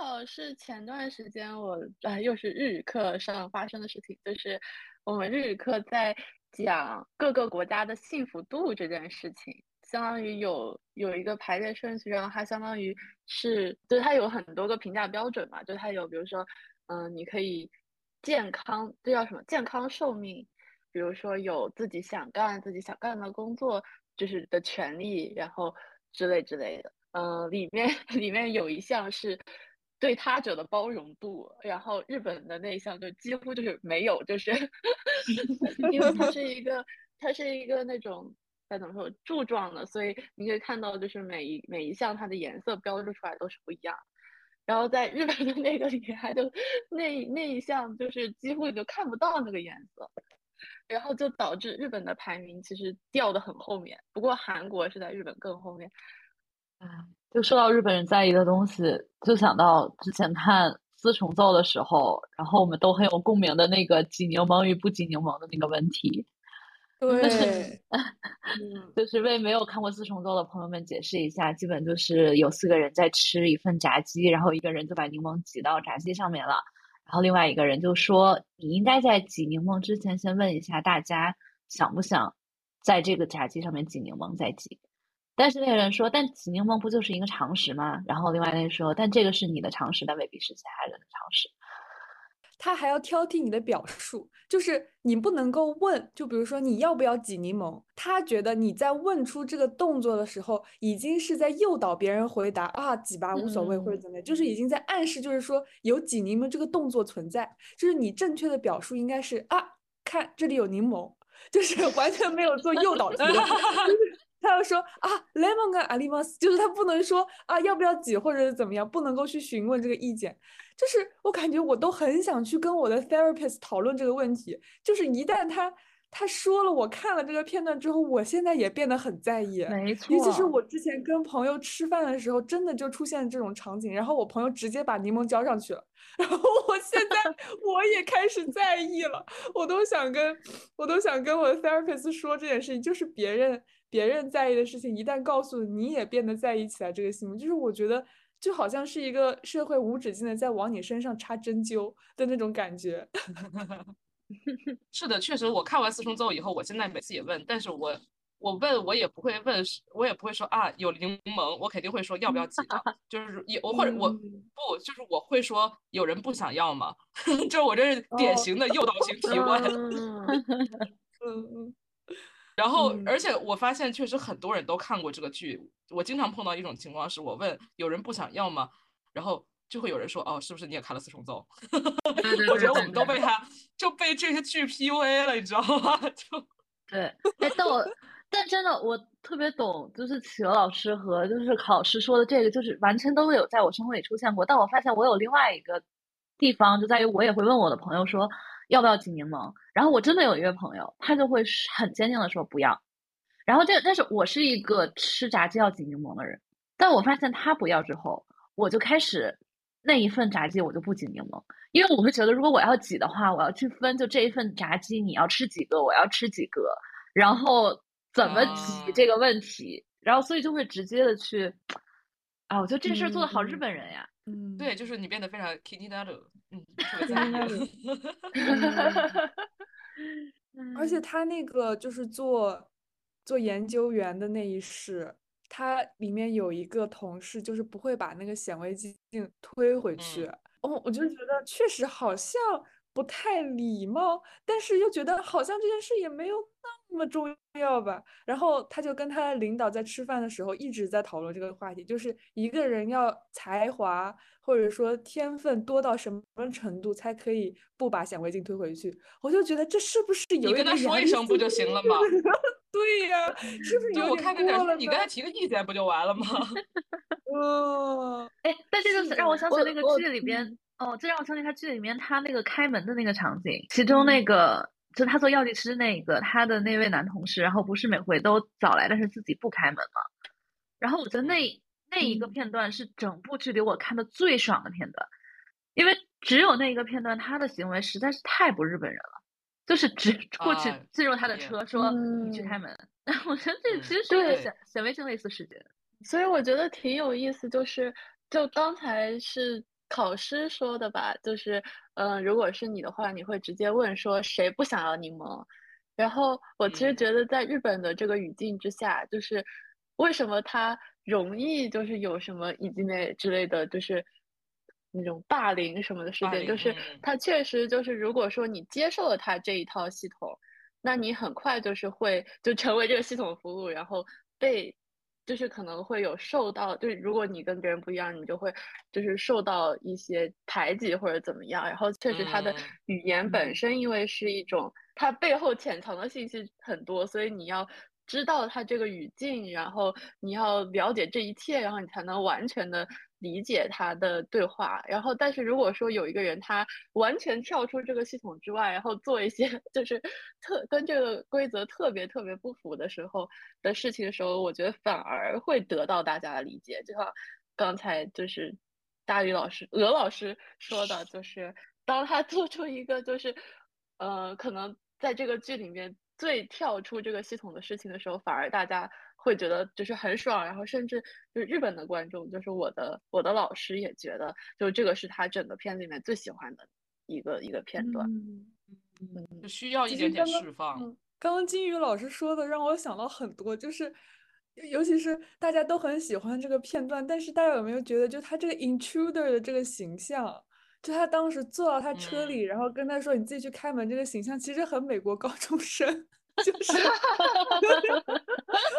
Speaker 4: 哦是前段时间我啊、又是日语课上发生的事情，就是我们日语课在讲各个国家的幸福度这件事情，相当于有有一个排列顺序，然后它相当于是，就是它有很多个评价标准嘛，就它有比如说，嗯、你可以健康，这叫什么？健康寿命。比如说有自己想干、自己想干的工作，就是的权利，然后之类之类的。嗯，里面 里面有一项是对他者的包容度，然后日本的那一项就几乎就是没有，就是 因为它是一个它是一个那种该怎么说柱状的，所以你可以看到就是每一每一项它的颜色标注出来都是不一样。然后在日本的那个里面，就那那一项就是几乎就看不到那个颜色，然后就导致日本的排名其实掉的很后面。不过韩国是在日本更后面。
Speaker 2: 啊，就说到日本人在意的东西，就想到之前看四重奏的时候，然后我们都很有共鸣的那个挤柠檬与不挤柠檬的那个问题。
Speaker 1: 对，
Speaker 2: 就是为没有看过四重奏的朋友们解释一下，基本就是有四个人在吃一份炸鸡，然后一个人就把柠檬挤到炸鸡上面了，然后另外一个人就说：“你应该在挤柠檬之前先问一下大家想不想在这个炸鸡上面挤柠檬再挤。”但是那个人说：“但挤柠檬不就是一个常识吗？”然后另外那个人说：“但这个是你的常识，但未必是其他人的常识。”
Speaker 1: 他还要挑剔你的表述，就是你不能够问，就比如说你要不要挤柠檬，他觉得你在问出这个动作的时候，已经是在诱导别人回答啊挤吧无所谓或者怎么样，就是已经在暗示，就是说有挤柠檬这个动作存在，就是你正确的表述应该是啊，看这里有柠檬，就是完全没有做诱导的。他要说啊，lemon 跟 alimas，就是他不能说啊要不要挤或者是怎么样，不能够去询问这个意见。就是我感觉我都很想去跟我的 therapist 讨论这个问题。就是一旦他他说了，我看了这个片段之后，我现在也变得很在意。
Speaker 2: 没错，
Speaker 1: 尤其是我之前跟朋友吃饭的时候，真的就出现这种场景，然后我朋友直接把柠檬浇上去了，然后我现在 我也开始在意了，我都想跟我都想跟我的 therapist 说这件事情，就是别人。别人在意的事情，一旦告诉你，也变得在意起来。这个新闻就是我觉得，就好像是一个社会无止境的在往你身上插针灸的那种感觉。
Speaker 3: 是的，确实，我看完四重奏以后，我现在每次也问，但是我我问我也不会问，我也不会说啊有柠檬，我肯定会说要不要挤的，就是也我或者我不就是我会说有人不想要吗？就是我这是典型的诱导型提问。
Speaker 1: 嗯嗯。
Speaker 3: 然后，而且我发现确实很多人都看过这个剧。我经常碰到一种情况是，我问有人不想要吗？然后就会有人说：“哦，是不是你也看了四重奏？” 我觉得我们都被他就被这些剧 PUA 了，你知道吗？就
Speaker 2: 对，哎，但我但真的我特别懂，就是企鹅老师和就是考试说的这个，就是完全都有在我生活里出现过。但我发现我有另外一个地方，就在于我也会问我的朋友说。要不要挤柠檬？然后我真的有一个朋友，他就会很坚定的说不要。然后这，但是我是一个吃炸鸡要挤柠檬的人，但我发现他不要之后，我就开始那一份炸鸡我就不挤柠檬，因为我会觉得如果我要挤的话，我要去分，就这一份炸鸡你要吃几个，我要吃几个，然后怎么挤这个问题，然后所以就会直接的去，啊，我觉得这事儿做的好日本人呀。
Speaker 1: 嗯，
Speaker 3: 对，就是你变得非常 kitty d a d 嗯，特别在意。
Speaker 1: 而且他那个就是做做研究员的那一世，他里面有一个同事，就是不会把那个显微镜推回去。哦，我就觉得确实好像。不太礼貌，但是又觉得好像这件事也没有那么重要吧。然后他就跟他的领导在吃饭的时候一直在讨论这个话题，就是一个人要才华或者说天分多到什么程度才可以不把显微镜推回去。我就觉得这是不是有
Speaker 3: 你跟他说一声不就行了吗？
Speaker 1: 对呀，是不是有点过了？
Speaker 3: 你跟他提个意见不就完了吗？
Speaker 1: 哦，
Speaker 2: 哎，但这个让我想起那个剧里边。哦，这让我想起他剧里面他那个开门的那个场景，其中那个就他做药剂师那个他的那位男同事，然后不是每回都早来，但是自己不开门嘛？然后我觉得那那一个片段是整部剧给我看的最爽的片段，因为只有那一个片段，他的行为实在是太不日本人了，就是直 过去进入他的车说你去开门，我觉得这其实是个显显微镜类似事件，
Speaker 4: 所以我觉得挺有意思，就是就刚才是。考师说的吧，就是，嗯，如果是你的话，你会直接问说谁不想要柠檬？然后我其实觉得在日本的这个语境之下，就是为什么他容易就是有什么以及那之类的，就是那种霸凌什么的事件，就是他确实就是如果说你接受了他这一套系统，那你很快就是会就成为这个系统服务，然后被就是可能会有受到，就是如果你跟别人不一样，你就会就是受到一些排挤或者怎么样。然后确实他的语言本身因为是一种，它背后潜藏的信息很多，所以你要。知道他这个语境，然后你要了解这一切，然后你才能完全的理解他的对话。然后，但是如果说有一个人他完全跳出这个系统之外，然后做一些 就是特跟这个规则特别特别不符的时候的事情的时候，我觉得反而会得到大家的理解。就像刚才就是大宇老师、鹅老师说的，就是当他做出一个就是，呃，可能在这个剧里面。最跳出这个系统的事情的时候，反而大家会觉得就是很爽，然后甚至就是日本的观众，就是我的我的老师也觉得，就这个是他整个片子里面最喜欢的一个一个片段。
Speaker 3: 就需要一点点释放。
Speaker 1: 刚刚金宇老师说的让我想到很多，就是尤其是大家都很喜欢这个片段，但是大家有没有觉得，就他这个 intruder 的这个形象？就他当时坐到他车里，然后跟他说：“你自己去开门。”这个形象其实很美国高中生，就是，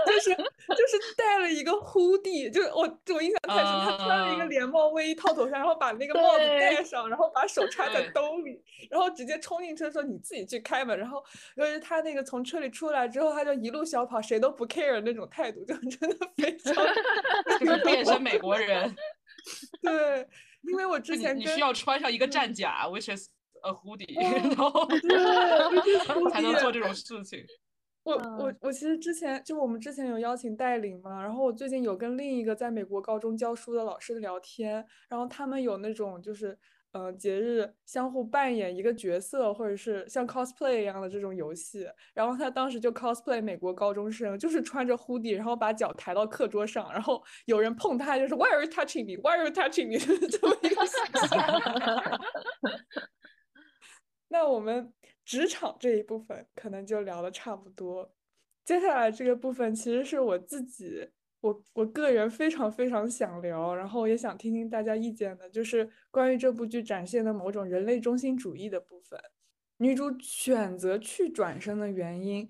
Speaker 1: 就是就是戴了一个 hoodie，就是我我印象太深，他穿了一个连帽卫衣套头上，然后把那个帽子戴上，然后把手插在兜里，然后直接冲进车说：“你自己去开门。”然后由于他那个从车里出来之后，他就一路小跑，谁都不 care 那种态度，就真的非常，
Speaker 3: 就是变身美国人，
Speaker 1: 对。因为我之前
Speaker 3: 你需要穿上一个战甲，which is a hoodie，然后才能做这种事情。
Speaker 1: 我我我其实之前就我们之前有邀请带领嘛，然后我最近有跟另一个在美国高中教书的老师聊天，然后他们有那种就是。呃，节日相互扮演一个角色，或者是像 cosplay 一样的这种游戏。然后他当时就 cosplay 美国高中生，就是穿着 hoodie，然后把脚抬到课桌上，然后有人碰他，就是 Why are you touching me? Why are you touching me? 这么一个形象。那我们职场这一部分可能就聊的差不多，接下来这个部分其实是我自己。我我个人非常非常想聊，然后也想听听大家意见的，就是关于这部剧展现的某种人类中心主义的部分。女主选择去转生的原因，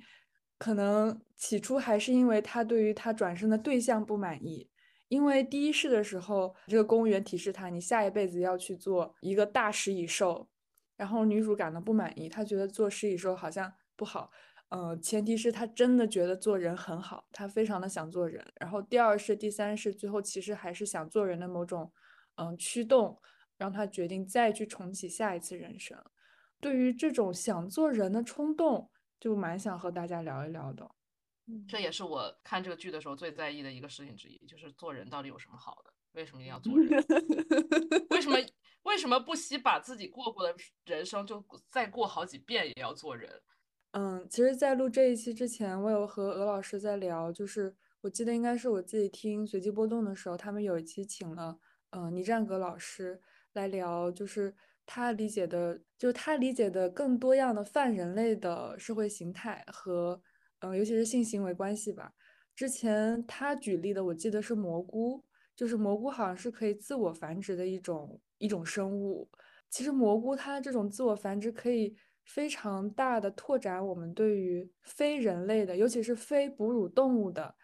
Speaker 1: 可能起初还是因为她对于她转生的对象不满意。因为第一世的时候，这个公务员提示她，你下一辈子要去做一个大食蚁兽，然后女主感到不满意，她觉得做食蚁兽好像不好。呃，前提是她真的觉得做人很好，她非常的想做人。然后第二是、第三是，最后其实还是想做人的某种嗯驱动，让她决定再去重启下一次人生。对于这种想做人的冲动，就蛮想和大家聊一聊的。
Speaker 3: 这也是我看这个剧的时候最在意的一个事情之一，就是做人到底有什么好的？为什么一定要做人？为什么为什么不惜把自己过过的人生就再过好几遍也要做人？
Speaker 1: 嗯，其实，在录这一期之前，我有和鹅老师在聊，就是我记得应该是我自己听随机波动的时候，他们有一期请了嗯倪战阁老师来聊，就是他理解的，就是他理解的更多样的泛人类的社会形态和嗯，尤其是性行为关系吧。之前他举例的，我记得是蘑菇，就是蘑菇好像是可以自我繁殖的一种一种生物。其实蘑菇它这种自我繁殖可以。非常大的拓展，我们对于非人类的，尤其是非哺乳动物的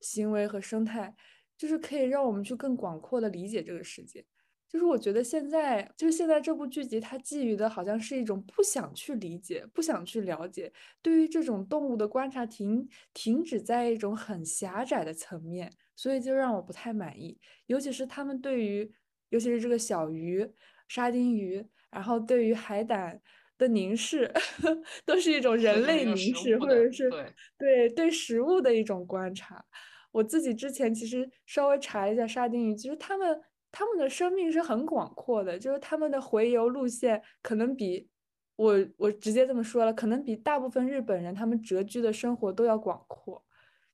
Speaker 1: 行为和生态，就是可以让我们去更广阔的理解这个世界。就是我觉得现在，就是现在这部剧集，它基于的好像是一种不想去理解、不想去了解，对于这种动物的观察停停止在一种很狭窄的层面，所以就让我不太满意。尤其是他们对于，尤其是这个小鱼、沙丁鱼，然后对于海胆。的凝视 都是一种人类凝视，或者是对对食物的一种观察。我自己之前其实稍微查一下沙丁鱼，其实他们他们的生命是很广阔的，就是他们的洄游路线可能比我我直接这么说了，可能比大部分日本人他们蛰居的生活都要广阔。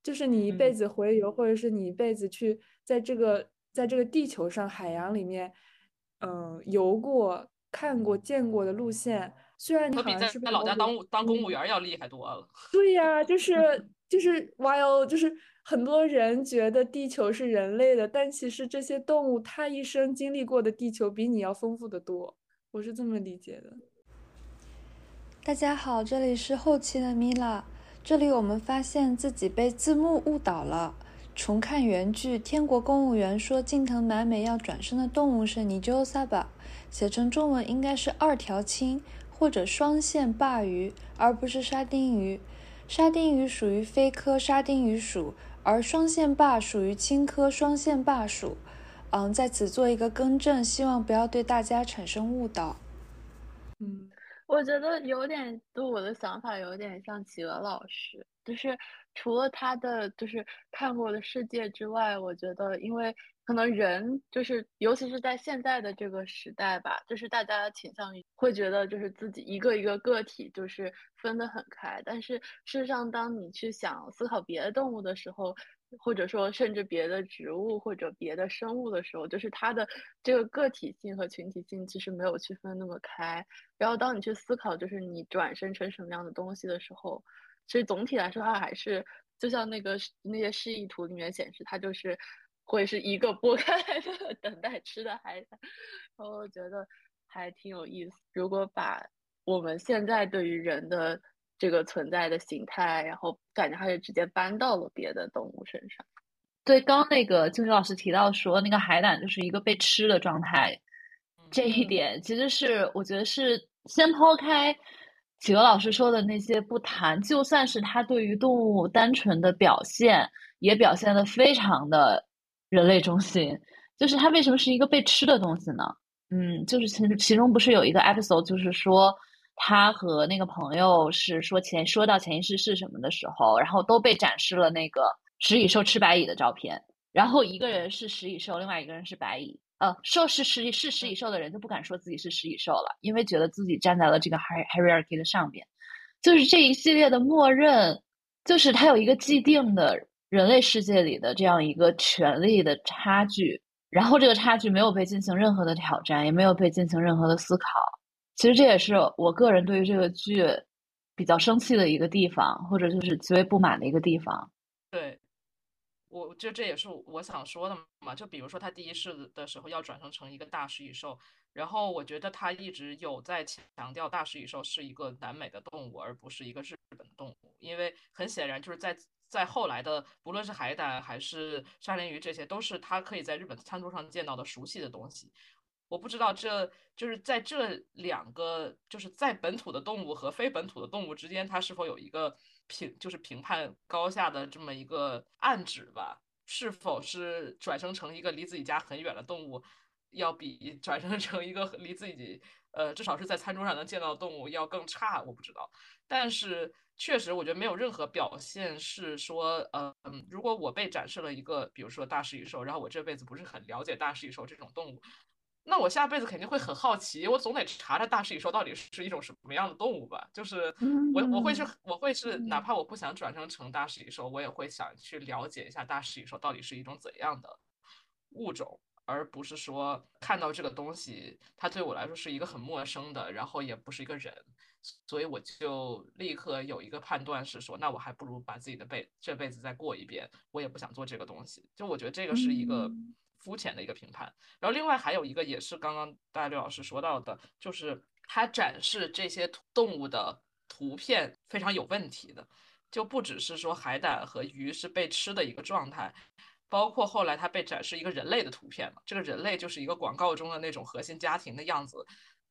Speaker 1: 就是你一辈子洄游，或者是你一辈子去在这个在这个地球上海洋里面，嗯，游过、看过、见过的路线。虽然你好像是
Speaker 3: 在老家当当公务员要厉害多了。
Speaker 1: 对呀，就是就是 while 就是很多人觉得地球是人类的，但其实这些动物它一生经历过的地球比你要丰富的多。我是这么理解的。大家好，这里是后期的米拉。这里我们发现自己被字幕误导了。重看原剧，天国公务员说近藤麻美要转生的动物是尼鸠萨巴，写成中文应该是二条青或者双线鲅鱼，而不是沙丁鱼。沙丁鱼属于非科沙丁鱼属，而双线鲅属于青科双线鲅属。嗯，在此做一个更正，希望不要对大家产生误导。
Speaker 4: 嗯。我觉得有点，就我的想法有点像企鹅老师，就是除了他的就是看过的世界之外，我觉得因为可能人就是尤其是在现在的这个时代吧，就是大家倾向于会觉得就是自己一个一个个体就是分得很开，但是事实上当你去想思考别的动物的时候。或者说，甚至别的植物或者别的生物的时候，就是它的这个个体性和群体性其实没有区分那么开。然后，当你去思考，就是你转生成什么样的东西的时候，其实总体来说，它还是就像那个那些示意图里面显示，它就是会是一个剥开来的等待吃的海胆。然后我觉得还挺有意思。如果把我们现在对于人的这个存在的形态，然后感觉它是直接搬到了别的动物身上。
Speaker 2: 对，刚那个静宇老师提到说，那个海胆就是一个被吃的状态，这一点其实是我觉得是先抛开企鹅老师说的那些不谈，就算是他对于动物单纯的表现，也表现的非常的人类中心。就是它为什么是一个被吃的东西呢？嗯，就是其其中不是有一个 episode，就是说。他和那个朋友是说前说到前一世是什么的时候，然后都被展示了那个食蚁兽吃白蚁的照片。然后一个人是食蚁兽，另外一个人是白蚁。呃，说是食是食蚁兽的人就不敢说自己是食蚁兽了，因为觉得自己站在了这个 hierarchy 的上边。就是这一系列的默认，就是它有一个既定的人类世界里的这样一个权力的差距，然后这个差距没有被进行任何的挑战，也没有被进行任何的思考。其实这也是我个人对于这个剧比较生气的一个地方，或者就是极为不满的一个地方。
Speaker 3: 对，我就这也是我想说的嘛。就比如说他第一世的时候要转生成一个大食蚁兽，然后我觉得他一直有在强调大食蚁兽是一个南美的动物，而不是一个日本的动物。因为很显然就是在在后来的不论是海胆还是沙丁鱼，这些都是他可以在日本餐桌上见到的熟悉的东西。我不知道，这就是在这两个就是在本土的动物和非本土的动物之间，它是否有一个评，就是评判高下的这么一个暗指吧？是否是转生成一个离自己家很远的动物，要比转生成一个离自己呃至少是在餐桌上能见到的动物要更差？我不知道。但是确实，我觉得没有任何表现是说，呃，如果我被展示了一个，比如说大食蚁兽，然后我这辈子不是很了解大食蚁兽这种动物。那我下辈子肯定会很好奇，我总得查查大食蚁兽到底是一种什么样的动物吧？就是我我会是我会是哪怕我不想转生成大食蚁兽，我也会想去了解一下大食蚁兽到底是一种怎样的物种，而不是说看到这个东西它对我来说是一个很陌生的，然后也不是一个人，所以我就立刻有一个判断是说，那我还不如把自己的辈这辈子再过一遍，我也不想做这个东西。就我觉得这个是一个。肤浅的一个评判，然后另外还有一个也是刚刚大刘老师说到的，就是他展示这些动物的图片非常有问题的，就不只是说海胆和鱼是被吃的一个状态，包括后来他被展示一个人类的图片嘛，这个人类就是一个广告中的那种核心家庭的样子，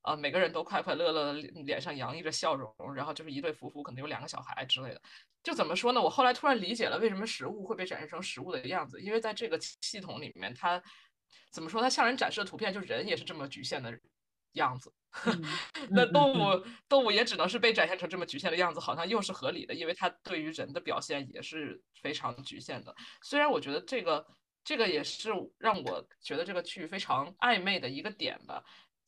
Speaker 3: 呃，每个人都快快乐乐，脸上洋溢着笑容，然后就是一对夫妇，可能有两个小孩之类的。就怎么说呢？我后来突然理解了为什么食物会被展示成食物的样子，因为在这个系统里面，它怎么说？它向人展示的图片，就人也是这么局限的样子。那动物，动物也只能是被展现成这么局限的样子，好像又是合理的，因为它对于人的表现也是非常局限的。虽然我觉得这个，这个也是让我觉得这个剧非常暧昧的一个点吧。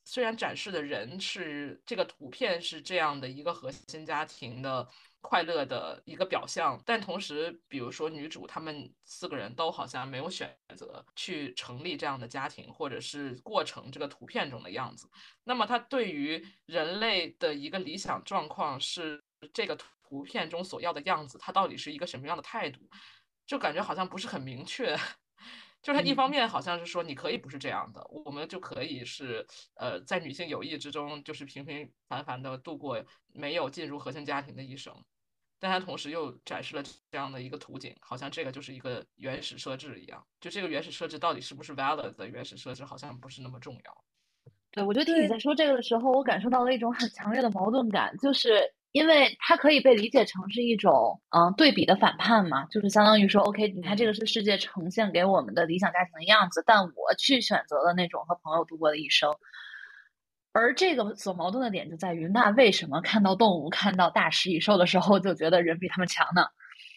Speaker 3: 虽然展示的人是这个图片是这样的一个核心家庭的。快乐的一个表象，但同时，比如说女主她们四个人都好像没有选择去成立这样的家庭，或者是过成这个图片中的样子。那么，她对于人类的一个理想状况是这个图片中所要的样子，她到底是一个什么样的态度？就感觉好像不是很明确。就是他一方面好像是说你可以不是这样的，我们就可以是呃在女性友谊之中就是平平凡凡的度过没有进入核心家庭的一生，但他同时又展示了这样的一个图景，好像这个就是一个原始设置一样，就这个原始设置到底是不是 valid 的原始设置，好像不是那么重要。
Speaker 2: 对，我觉得听你在说这个的时候，我感受到了一种很强烈的矛盾感，就是因为它可以被理解成是一种嗯对比的反叛嘛，就是相当于说，OK，你看这个是世界呈现给我们的理想家庭的样子，但我去选择了那种和朋友度过的一生。而这个所矛盾的点就在于，那为什么看到动物、看到大食蚁兽的时候，就觉得人比他们强呢？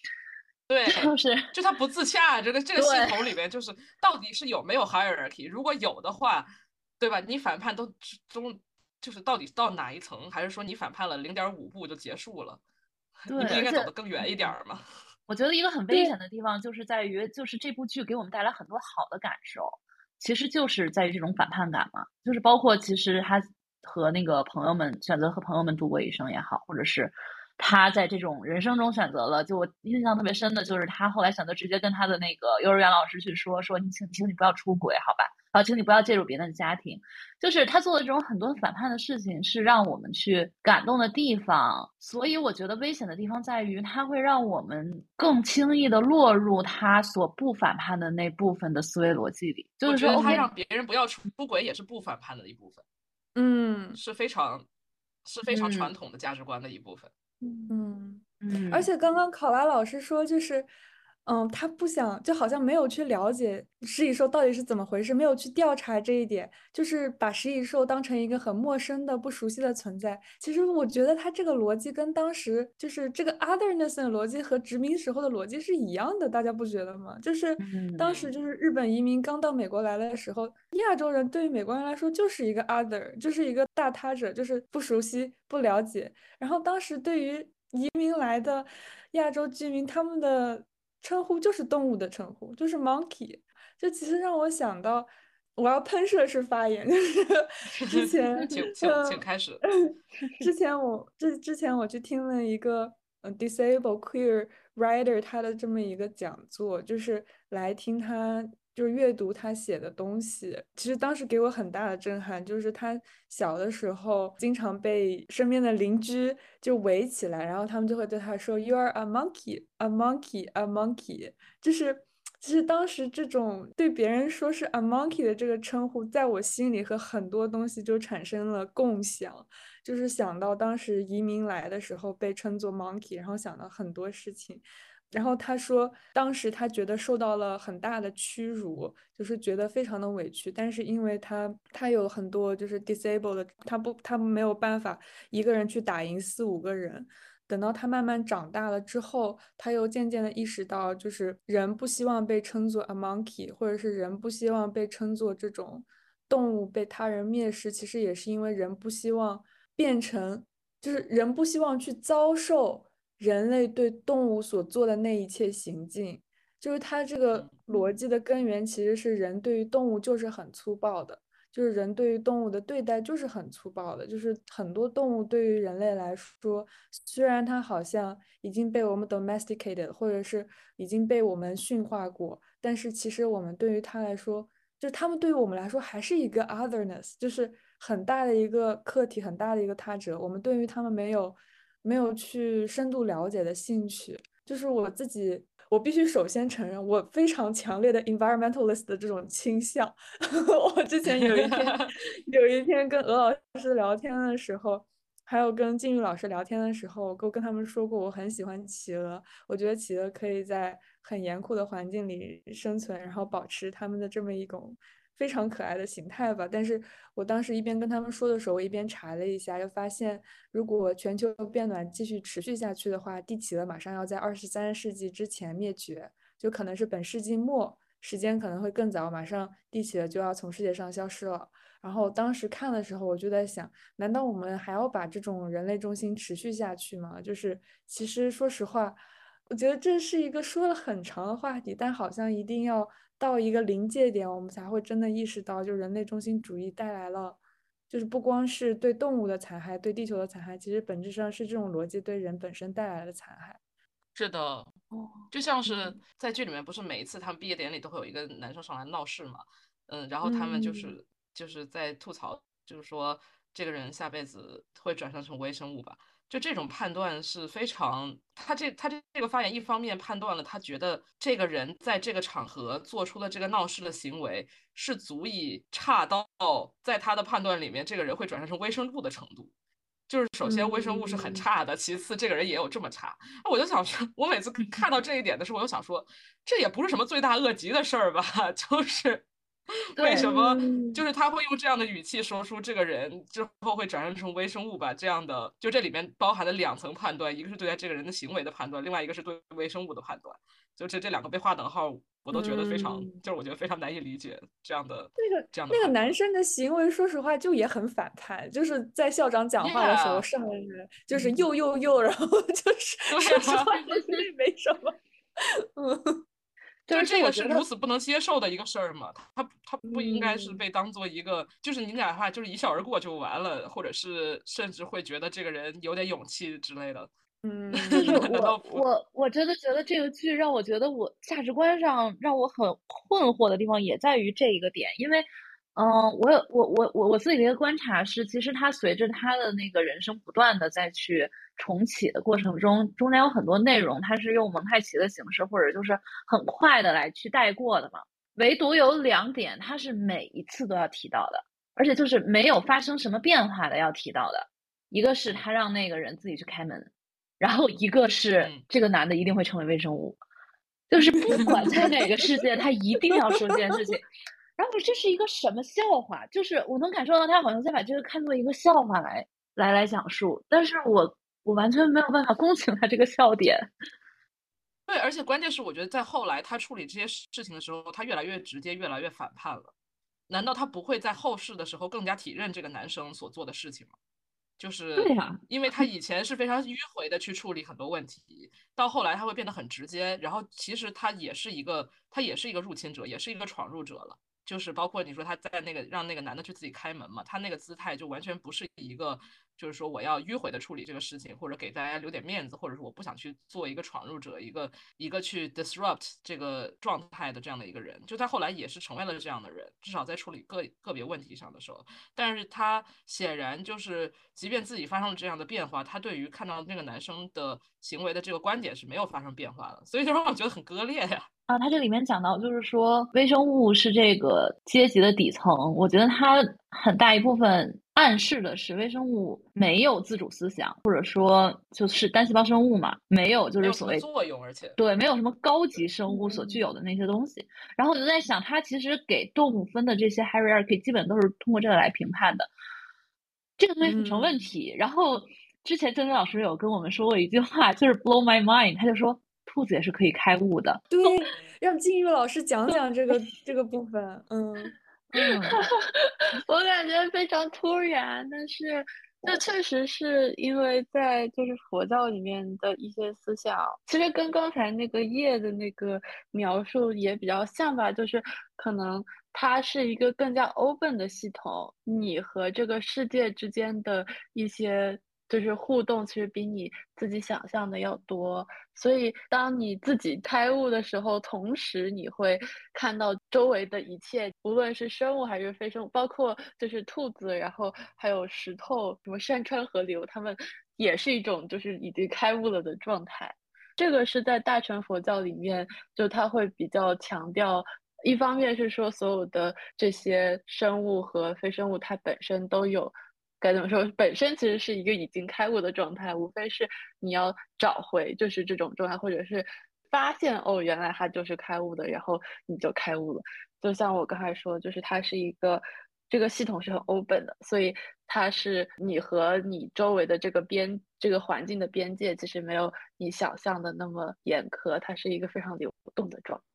Speaker 3: 对，
Speaker 2: 就是
Speaker 3: 就它不自洽，这个这 个系统里面就是到底是有没有 hierarchy？如果有的话。对吧？你反叛都中，就是到底到哪一层？还是说你反叛了零点五步就结束了？你不应该走得更远一点吗？
Speaker 2: 我觉得一个很危险的地方就是在于，就是这部剧给我们带来很多好的感受，其实就是在于这种反叛感嘛。就是包括其实他和那个朋友们选择和朋友们度过一生也好，或者是他在这种人生中选择了，就我印象特别深的就是他后来选择直接跟他的那个幼儿园老师去说说，你请请你不要出轨，好吧？啊，请你不要介入别人的家庭。就是他做的这种很多反叛的事情，是让我们去感动的地方。所以我觉得危险的地方在于，他会让我们更轻易的落入他所不反叛的那部分的思维逻辑里。就是说，
Speaker 3: 他让别人不要出轨，也是不反叛的一部分。
Speaker 1: 嗯，
Speaker 3: 是非常是非常传统的价值观的一部分。
Speaker 1: 嗯嗯，而且刚刚考拉老师说，就是。嗯，他不想，就好像没有去了解食蚁兽到底是怎么回事，没有去调查这一点，就是把食蚁兽当成一个很陌生的、不熟悉的存在。其实我觉得他这个逻辑跟当时就是这个 otherness 的逻辑和殖民时候的逻辑是一样的，大家不觉得吗？就是当时就是日本移民刚到美国来的时候，亚洲人对于美国人来说就是一个 other，就是一个大他者，就是不熟悉、不了解。然后当时对于移民来的亚洲居民，他们的称呼就是动物的称呼，就是 monkey，就其实让我想到，我要喷射式发言，就是 之前，
Speaker 3: 请请请开始。
Speaker 1: 之前我之之前我去听了一个嗯 disabled queer writer 他的这么一个讲座，就是来听他。就是阅读他写的东西，其实当时给我很大的震撼。就是他小的时候，经常被身边的邻居就围起来，然后他们就会对他说：“You are a monkey, a monkey, a monkey。”就是，其实当时这种对别人说是 a monkey 的这个称呼，在我心里和很多东西就产生了共享。就是想到当时移民来的时候被称作 monkey，然后想到很多事情。然后他说，当时他觉得受到了很大的屈辱，就是觉得非常的委屈。但是因为他他有很多就是 disabled，他不他没有办法一个人去打赢四五个人。等到他慢慢长大了之后，他又渐渐的意识到，就是人不希望被称作 a monkey，或者是人不希望被称作这种动物被他人蔑视，其实也是因为人不希望变成，就是人不希望去遭受。人类对动物所做的那一切行径，就是它这个逻辑的根源，其实是人对于动物就是很粗暴的，就是人对于动物的对待就是很粗暴的，就是很多动物对于人类来说，虽然它好像已经被我们 domesticated，或者是已经被我们驯化过，但是其实我们对于它来说，就是他们对于我们来说还是一个 otherness，就是很大的一个客体，很大的一个他者，我们对于他们没有。没有去深度了解的兴趣，就是我自己，我必须首先承认，我非常强烈的 environmentalist 的这种倾向。我之前有一天，有一天跟鹅老师聊天的时候，还有跟金玉老师聊天的时候，我跟他们说过，我很喜欢企鹅，我觉得企鹅可以在很严酷的环境里生存，然后保持他们的这么一种。非常可爱的形态吧，但是我当时一边跟他们说的时候，我一边查了一下，又发现如果全球变暖继续持续下去的话，地企鹅马上要在二十三世纪之前灭绝，就可能是本世纪末，时间可能会更早，马上地企鹅就要从世界上消失了。然后当时看的时候，我就在想，难道我们还要把这种人类中心持续下去吗？就是其实说实话，我觉得这是一个说了很长的话题，但好像一定要。到一个临界点，我们才会真的意识到，就人类中心主义带来了，就是不光是对动物的残害，对地球的残害，其实本质上是这种逻辑对人本身带来的残害。
Speaker 3: 是的，就像是在剧里面，不是每一次他们毕业典礼都会有一个男生上来闹事嘛？嗯，然后他们就是就是在吐槽，就是说这个人下辈子会转生成微生物吧？就这种判断是非常，他这他这这个发言，一方面判断了他觉得这个人在这个场合做出了这个闹事的行为是足以差到在他的判断里面，这个人会转生成微生物的程度。就是首先微生物是很差的，其次这个人也有这么差。那我就想说，我每次看到这一点的时候，我就想说，这也不是什么罪大恶极的事儿吧？就是 为什么？就是他会用这样的语气说出这个人之后会转生成微生物吧？这样的，就这里面包含了两层判断，一个是对待这个人的行为的判断，另外一个是对微生物的判断。就这这两个被划等号。我都觉得非常，就是我觉得非常难以理解这样的
Speaker 1: 那个
Speaker 3: 这样的
Speaker 1: 那个男生的行为，说实话就也很反叛，就是在校长讲话的时候上来就是又又又，然后 就是说实话也没什么，嗯，
Speaker 3: 就是这个是如此不能接受的一个事儿嘛，他他不应该是被当做一个，就是你哪怕就是一笑而过就完了，或者是甚至会觉得这个人有点勇气之类的。
Speaker 1: 嗯，
Speaker 2: 就是我我我真的觉得这个剧让我觉得我价值观上让我很困惑的地方也在于这一个点，因为，嗯，我有我我我我自己的一个观察是，其实他随着他的那个人生不断的再去重启的过程中，中间有很多内容他是用蒙太奇的形式或者就是很快的来去带过的嘛，唯独有两点他是每一次都要提到的，而且就是没有发生什么变化的要提到的，一个是他让那个人自己去开门。然后一个是这个男的一定会成为微生物，就是不管在哪个世界，他一定要说这件事情。然后这是一个什么笑话？就是我能感受到他好像在把这个看作一个笑话来来来讲述，但是我我完全没有办法共情他这个笑点。
Speaker 3: 对，而且关键是我觉得在后来他处理这些事情的时候，他越来越直接，越来越反叛了。难道他不会在后世的时候更加体认这个男生所做的事情吗？就是，
Speaker 2: 对呀，
Speaker 3: 因为他以前是非常迂回的去处理很多问题，到后来他会变得很直接，然后其实他也是一个，他也是一个入侵者，也是一个闯入者了。就是包括你说他在那个让那个男的去自己开门嘛，他那个姿态就完全不是一个。就是说，我要迂回的处理这个事情，或者给大家留点面子，或者是我不想去做一个闯入者，一个一个去 disrupt 这个状态的这样的一个人。就他后来也是成为了这样的人，至少在处理个个别问题上的时候。但是他显然就是，即便自己发生了这样的变化，他对于看到那个男生的行为的这个观点是没有发生变化的，所以就让我觉得很割裂呀。
Speaker 2: 啊，他这里面讲到，就是说微生物是这个阶级的底层，我觉得他很大一部分。暗示的是微生物没有自主思想，或者说就是单细胞生物嘛，没有就是所谓
Speaker 3: 作用，而且
Speaker 2: 对没有什么高级生物所具有的那些东西。然后我就在想，他其实给动物分的这些 hierarchy 基本都是通过这个来评判的，这个东西很成问题。然后之前郑钧老师有跟我们说过一句话，就是 blow my mind，他就说兔子也是可以开悟的。
Speaker 1: 对，让金玉老师讲讲这个这个部分，嗯。
Speaker 4: 嗯，我感觉非常突然，但是这确实是因为在就是佛教里面的一些思想，其实跟刚才那个业的那个描述也比较像吧，就是可能它是一个更加 open 的系统，你和这个世界之间的一些。就是互动其实比你自己想象的要多，所以当你自己开悟的时候，同时你会看到周围的一切，无论是生物还是非生物，包括就是兔子，然后还有石头，什么山川河流，它们也是一种就是已经开悟了的状态。这个是在大乘佛教里面，就它会比较强调，一方面是说所有的这些生物和非生物它本身都有。该怎么说？本身其实是一个已经开悟的状态，无非是你要找回就是这种状态，或者是发现哦，原来它就是开悟的，然后你就开悟了。就像我刚才说，就是它是一个这个系统是很 open 的，所以它是你和你周围的这个边这个环境的边界其实没有你想象的那么严苛，它是一个非常流动的状态。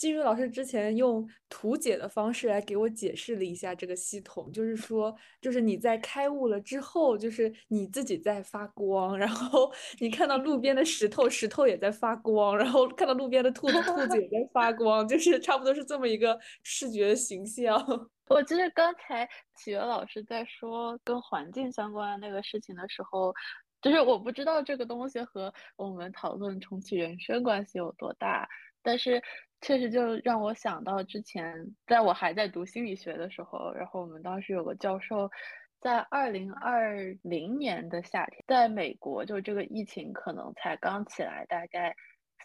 Speaker 1: 金宇老师之前用图解的方式来给我解释了一下这个系统，就是说，就是你在开悟了之后，就是你自己在发光，然后 你看到路边的石头，石头也在发光，然后看到路边的兔子，兔子也在发光，就是差不多是这么一个视觉形象。
Speaker 4: 我记得刚才启源老师在说跟环境相关的那个事情的时候。就是我不知道这个东西和我们讨论重启人生关系有多大，但是确实就让我想到之前在我还在读心理学的时候，然后我们当时有个教授，在二零二零年的夏天，在美国就这个疫情可能才刚起来，大概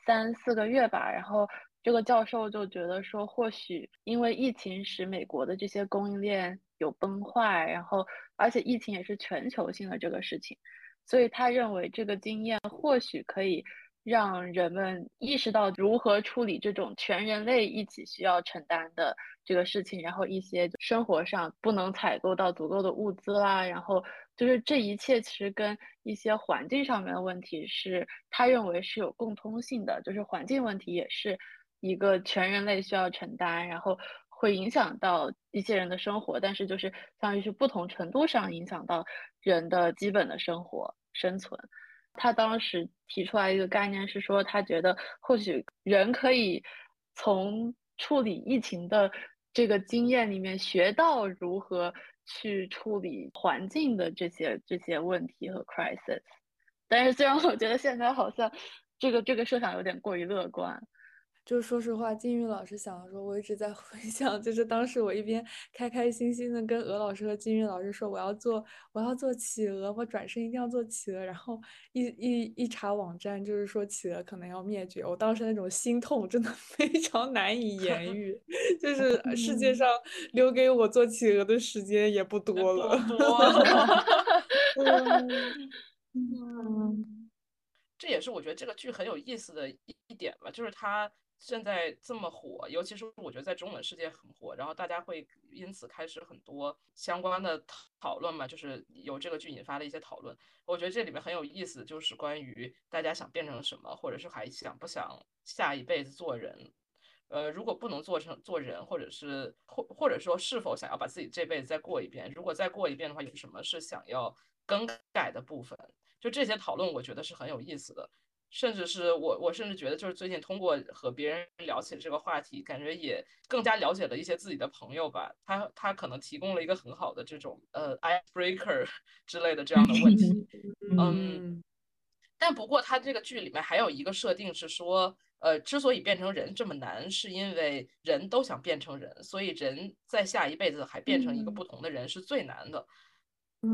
Speaker 4: 三四个月吧，然后这个教授就觉得说，或许因为疫情使美国的这些供应链有崩坏，然后而且疫情也是全球性的这个事情。所以他认为这个经验或许可以让人们意识到如何处理这种全人类一起需要承担的这个事情，然后一些生活上不能采购到足够的物资啦，然后就是这一切其实跟一些环境上面的问题是他认为是有共通性的，就是环境问题也是一个全人类需要承担，然后。会影响到一些人的生活，但是就是相当于是不同程度上影响到人的基本的生活生存。他当时提出来一个概念是说，他觉得或许人可以从处理疫情的这个经验里面学到如何去处理环境的这些这些问题和 crisis。但是虽然我觉得现在好像这个这个设想有点过于乐观。
Speaker 1: 就说实话，金玉老师想的时候，我一直在 回想，就是当时我一边开开心心的跟鹅老师和金玉老师说我要做我要做企鹅，我转身一定要做企鹅，然后一一一查网站，就是说企鹅可能要灭绝，我当时那种心痛真的 非常难以言喻，就是 世界上留给我做企鹅的时间也不多了。
Speaker 3: 嗯，这也是我觉得这个剧很有意思的一一点吧，就是它。现在这么火，尤其是我觉得在中文世界很火，然后大家会因此开始很多相关的讨论嘛，就是由这个剧引发的一些讨论。我觉得这里面很有意思，就是关于大家想变成什么，或者是还想不想下一辈子做人。呃，如果不能做成做人，或者是或或者说是否想要把自己这辈子再过一遍，如果再过一遍的话，有什么是想要更改的部分？就这些讨论，我觉得是很有意思的。甚至是我，我甚至觉得，就是最近通过和别人聊起这个话题，感觉也更加了解了一些自己的朋友吧。他他可能提供了一个很好的这种呃 icebreaker 之类的这样的问题。嗯，但不过他这个剧里面还有一个设定是说，呃，之所以变成人这么难，是因为人都想变成人，所以人在下一辈子还变成一个不同的人是最难的。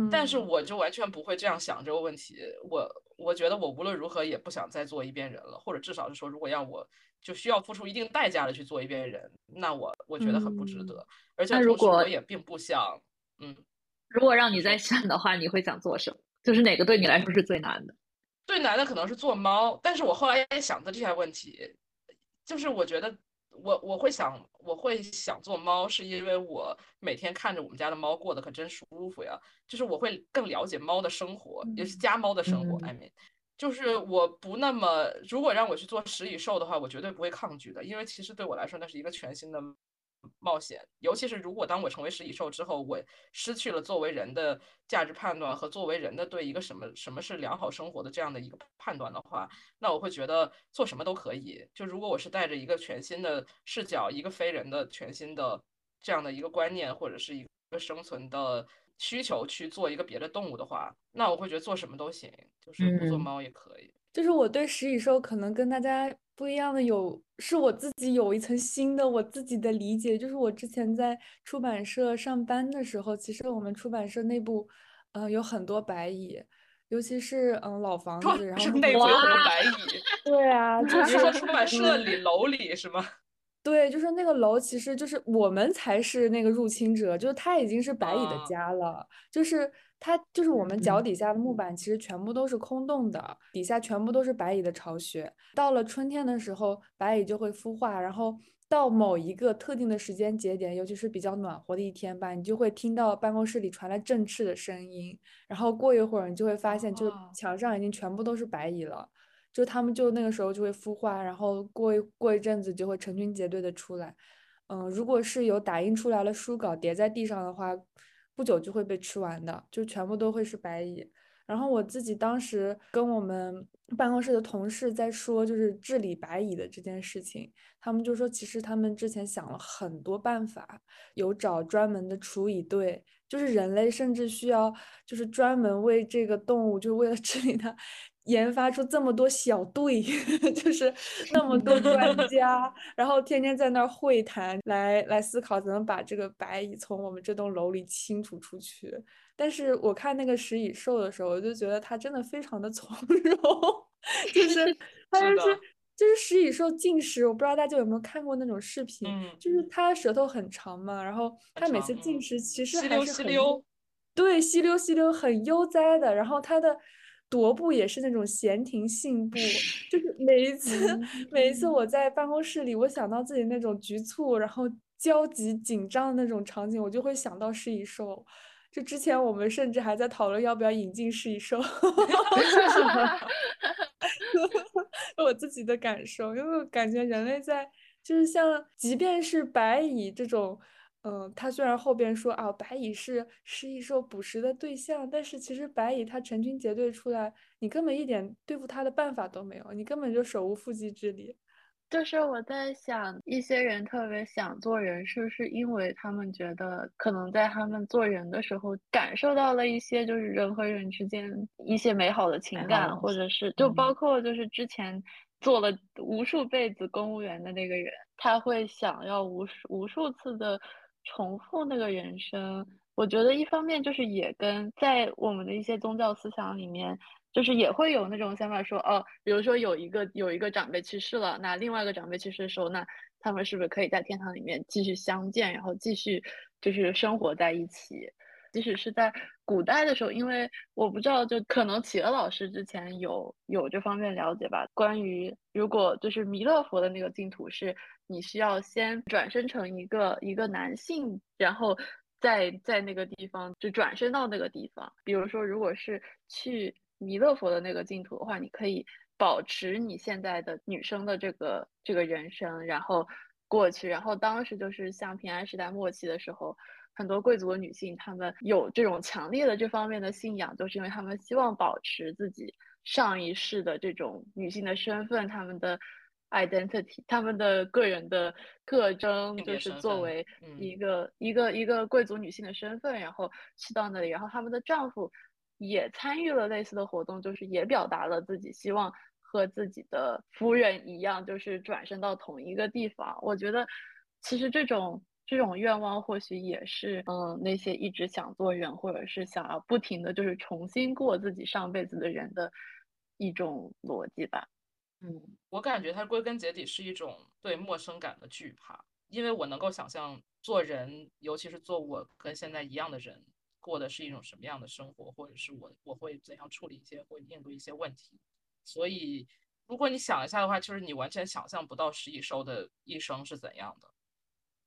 Speaker 3: 但是我就完全不会这样想这个问题。我我觉得我无论如何也不想再做一遍人了，或者至少是说，如果让我就需要付出一定代价的去做一遍人，那我我觉得很不值得。而且
Speaker 5: 如果
Speaker 3: 我也并不想，嗯，
Speaker 5: 如果让你再选的话，你会想做什么？就是哪个对你来说是最难的？
Speaker 3: 最难的可能是做猫。但是我后来也想的这些问题，就是我觉得。我我会想，我会想做猫，是因为我每天看着我们家的猫过得可真舒服呀。就是我会更了解猫的生活，也是家猫的生活。I mean，就是我不那么，如果让我去做食蚁兽的话，我绝对不会抗拒的，因为其实对我来说那是一个全新的。冒险，尤其是如果当我成为食蚁兽之后，我失去了作为人的价值判断和作为人的对一个什么什么是良好生活的这样的一个判断的话，那我会觉得做什么都可以。就如果我是带着一个全新的视角，一个非人的全新的这样的一个观念，或者是一个生存的需求去做一个别的动物的话，那我会觉得做什么都行，就是不做猫也可以。
Speaker 1: 就是我对食蚁兽可能跟大家。不一样的有，是我自己有一层新的我自己的理解，就是我之前在出版社上班的时候，其实我们出版社内部，嗯，有很多白蚁，尤其是嗯老 房子，然后
Speaker 3: 内部有很多白蚁。
Speaker 1: 对啊，就是
Speaker 3: 说出版社里楼里是吗？
Speaker 1: 对，就是那个楼，其实就是我们才是那个入侵者，就是它已经是白蚁的家了，就是。它就是我们脚底下的木板，其实全部都是空洞的，底下全部都是白蚁的巢穴。到了春天的时候，白蚁就会孵化，然后到某一个特定的时间节点，尤其是比较暖和的一天吧，你就会听到办公室里传来振翅的声音。然后过一会儿，你就会发现，就墙上已经全部都是白蚁了，就它们就那个时候就会孵化，然后过一过一阵子就会成群结队的出来。嗯，如果是有打印出来的书稿叠在地上的话。不久就会被吃完的，就全部都会是白蚁。然后我自己当时跟我们办公室的同事在说，就是治理白蚁的这件事情，他们就说，其实他们之前想了很多办法，有找专门的除蚁队，就是人类甚至需要就是专门为这个动物，就是为了治理它。研发出这么多小队，就是那么多 专家，然后天天在那儿会谈，来来思考怎么把这个白蚁从我们这栋楼里清除出去。但是我看那个食蚁兽的时候，我就觉得它真的非常的从容，就是它就是就是食蚁兽进食，我不知道大家有没有看过那种视频，就是它舌头很长嘛，然后它每次进食其实还是很对吸溜吸溜很悠哉的，然后它的。踱步也是那种闲庭信步，就是每一次，每一次我在办公室里，我想到自己那种局促，然后焦急紧张的那种场景，我就会想到食蚁兽。就之前我们甚至还在讨论要不要引进食蚁兽，我自己的感受，因为我感觉人类在就是像，即便是白蚁这种。嗯，他虽然后边说啊，白蚁是食蚁兽捕食的对象，但是其实白蚁它成群结队出来，你根本一点对付它的办法都没有，你根本就手无缚鸡之力。
Speaker 4: 就是我在想，一些人特别想做人，是不是因为他们觉得可能在他们做人的时候感受到了一些就是人和人之间一些美好的情感，或者是就包括就是之前做了无数辈子公务员的那个人，他会想要无数无数次的。重复那个人生，我觉得一方面就是也跟在我们的一些宗教思想里面，就是也会有那种想法说，哦，比如说有一个有一个长辈去世了，那另外一个长辈去世的时候，那他们是不是可以在天堂里面继续相见，然后继续就是生活在一起？即使是在古代的时候，因为我不知道，就可能企鹅老师之前有有这方面了解吧。关于如果就是弥勒佛的那个净土，是你需要先转生成一个一个男性，然后再在那个地方就转生到那个地方。比如说，如果是去弥勒佛的那个净土的话，你可以保持你现在的女生的这个这个人生，然后过去。然后当时就是像平安时代末期的时候。很多贵族的女性，她们有这种强烈的这方面的信仰，就是因为她们希望保持自己上一世的这种女性的身份，她们的 identity，他们的个人的特征，就是作为一个一个一个贵族女性的身份，然后去到那里，然后他们的丈夫也参与了类似的活动，就是也表达了自己希望和自己的夫人一样，就是转身到同一个地方。我觉得，其实这种。这种愿望或许也是，嗯，那些一直想做人，或者是想要不停的就是重新过自己上辈子的人的一种逻辑吧。
Speaker 3: 嗯，我感觉它归根结底是一种对陌生感的惧怕，因为我能够想象做人，尤其是做我跟现在一样的人，过的是一种什么样的生活，或者是我我会怎样处理一些，会应对一些问题。所以，如果你想一下的话，就是你完全想象不到食蚁兽的一生是怎样的。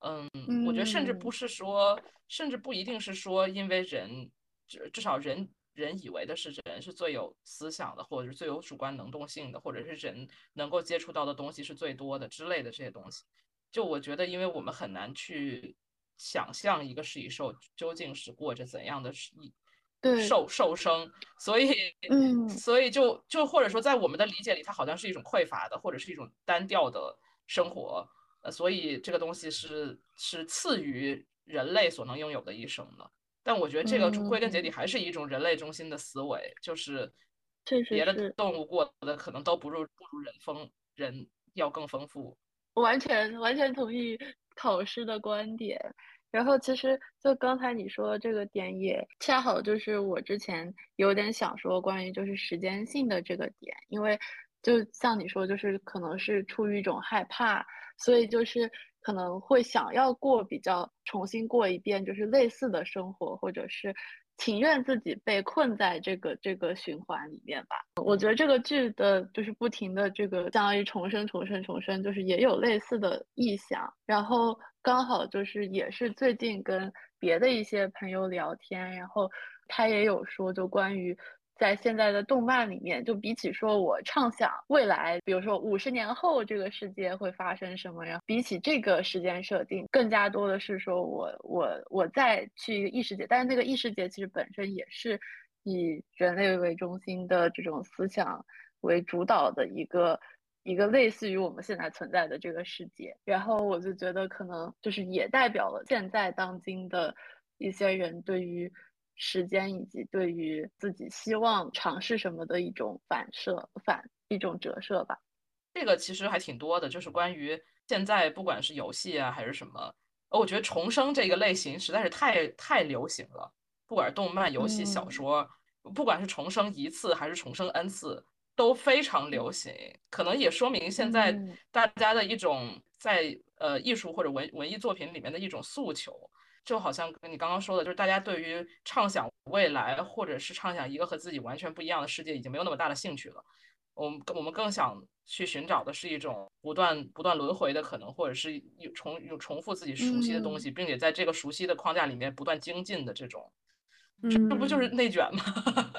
Speaker 3: 嗯，我觉得甚至不是说，甚至不一定是说，因为人至至少人人以为的是人是最有思想的，或者是最有主观能动性的，或者是人能够接触到的东西是最多的之类的这些东西。就我觉得，因为我们很难去想象一个食蚁兽究竟是过着怎样的兽兽生，所以，
Speaker 4: 嗯，
Speaker 3: 所以就就或者说，在我们的理解里，它好像是一种匮乏的，或者是一种单调的生活。呃，所以这个东西是是次于人类所能拥有的一生的，但我觉得这个归根结底还是一种人类中心的思维，就是别的动物过的可能都不如不如人丰人要更丰富。
Speaker 4: 完全完全同意考试的观点。然后其实就刚才你说这个点也恰好就是我之前有点想说关于就是时间性的这个点，因为就像你说，就是可能是出于一种害怕。所以就是可能会想要过比较重新过一遍，就是类似的生活，或者是情愿自己被困在这个这个循环里面吧。我觉得这个剧的就是不停的这个相当于重生、重生、重生，就是也有类似的意向。然后刚好就是也是最近跟别的一些朋友聊天，然后他也有说就关于。在现在的动漫里面，就比起说我畅想未来，比如说五十年后这个世界会发生什么呀？比起这个时间设定，更加多的是说我我我再去一个异世界，但是那个异世界其实本身也是以人类为中心的这种思想为主导的一个一个类似于我们现在存在的这个世界。然后我就觉得可能就是也代表了现在当今的。一些人对于时间以及对于自己希望尝试什么的一种反射反一种折射吧。
Speaker 3: 这个其实还挺多的，就是关于现在不管是游戏啊还是什么，我觉得重生这个类型实在是太太流行了，不管是动漫、游戏、小说，不管是重生一次还是重生 n 次，都非常流行。可能也说明现在大家的一种在呃艺术或者文文艺作品里面的一种诉求，就好像跟你刚刚说的，就是大家对于畅想未来或者是畅想一个和自己完全不一样的世界，已经没有那么大的兴趣了。我们我们更想去寻找的是一种不断不断轮回的可能，或者是有重有重复自己熟悉的东西，并且在这个熟悉的框架里面不断精进的这种，这不就是内卷吗？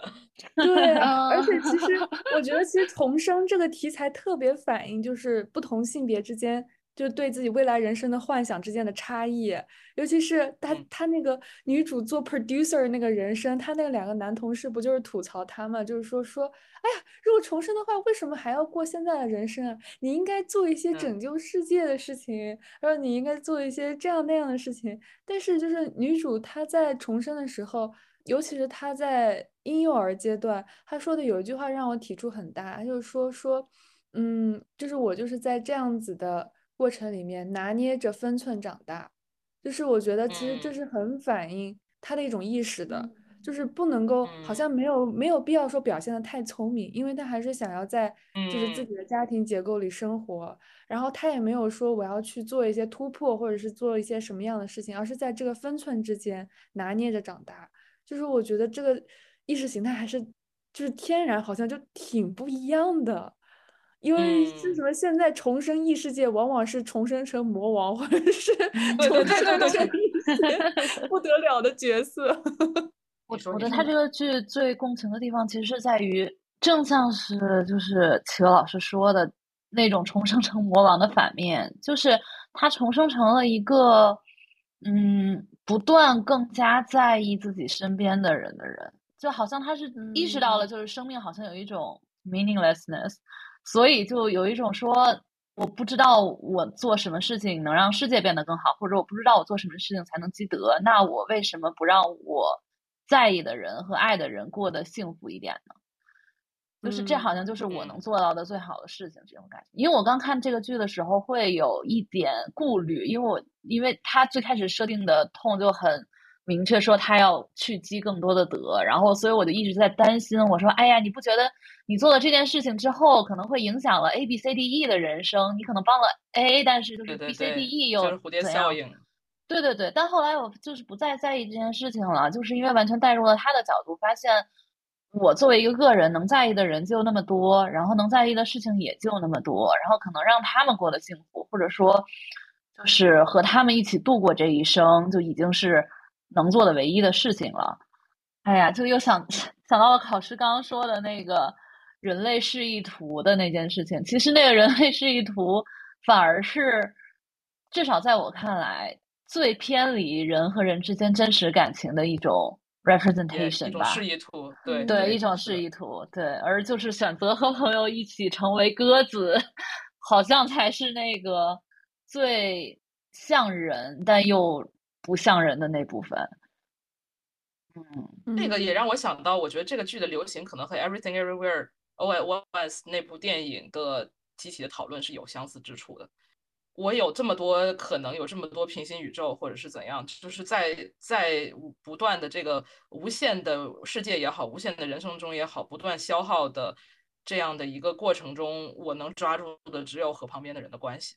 Speaker 1: 对，而且其实 我觉得，其实重生这个题材特别反映就是不同性别之间。就对自己未来人生的幻想之间的差异，尤其是他他那个女主做 producer 那个人生，他那两个男同事不就是吐槽他吗？就是说说，哎呀，如果重生的话，为什么还要过现在的人生啊？你应该做一些拯救世界的事情，然后你应该做一些这样那样的事情。但是就是女主她在重生的时候，尤其是她在婴幼儿阶段，她说的有一句话让我体触很大，就是说说，嗯，就是我就是在这样子的。过程里面拿捏着分寸长大，就是我觉得其实这是很反映他的一种意识的，就是不能够好像没有没有必要说表现的太聪明，因为他还是想要在就是自己的家庭结构里生活，然后他也没有说我要去做一些突破或者是做一些什么样的事情，而是在这个分寸之间拿捏着长大，就是我觉得这个意识形态还是就是天然好像就挺不一样的。因为是什么？现在重生异世界往往是重生成魔王，或者是重生成一些不得了的角色。
Speaker 2: 我我觉得他这个剧最共情的地方，其实是在于正像是就是企鹅老师说的那种重生成魔王的反面，就是他重生成了一个嗯，不断更加在意自己身边的人的人，就好像他是意识到了，就是生命好像有一种 meaninglessness。所以就有一种说，我不知道我做什么事情能让世界变得更好，或者我不知道我做什么事情才能积德，那我为什么不让我在意的人和爱的人过得幸福一点呢？就是这好像就是我能做到的最好的事情，这种感觉。因为我刚看这个剧的时候会有一点顾虑，因为我因为他最开始设定的痛就很。明确说他要去积更多的德，然后所以我就一直在担心。我说：“哎呀，你不觉得你做了这件事情之后，可能会影响了 A B C D E 的人生？你可能帮了 A，但是就是 B C D E 又就是
Speaker 3: 蝴蝶效应。
Speaker 2: 对对对，但后来我就是不再在意这件事情了，就是因为完全带入了他的角度，发现我作为一个个人能在意的人就那么多，然后能在意的事情也就那么多，然后可能让他们过得幸福，或者说就是和他们一起度过这一生，就已经是。能做的唯一的事情了，哎呀，就又想 想到了考试刚刚说的那个人类示意图的那件事情。其实那个人类示意图反而是至少在我看来最偏离人和人之间真实感情的一种 representation 吧。
Speaker 3: 示意图，对
Speaker 2: 对，一种示意图，对。而就是选择和朋友一起成为鸽子，好像才是那个最像人但又。不像人的那部分，
Speaker 3: 嗯，那个也让我想到，我觉得这个剧的流行可能和《Everything Everywhere All at Once》那部电影的集体的讨论是有相似之处的。我有这么多可能，有这么多平行宇宙，或者是怎样，就是在在不断的这个无限的世界也好，无限的人生中也好，不断消耗的这样的一个过程中，我能抓住的只有和旁边的人的关系。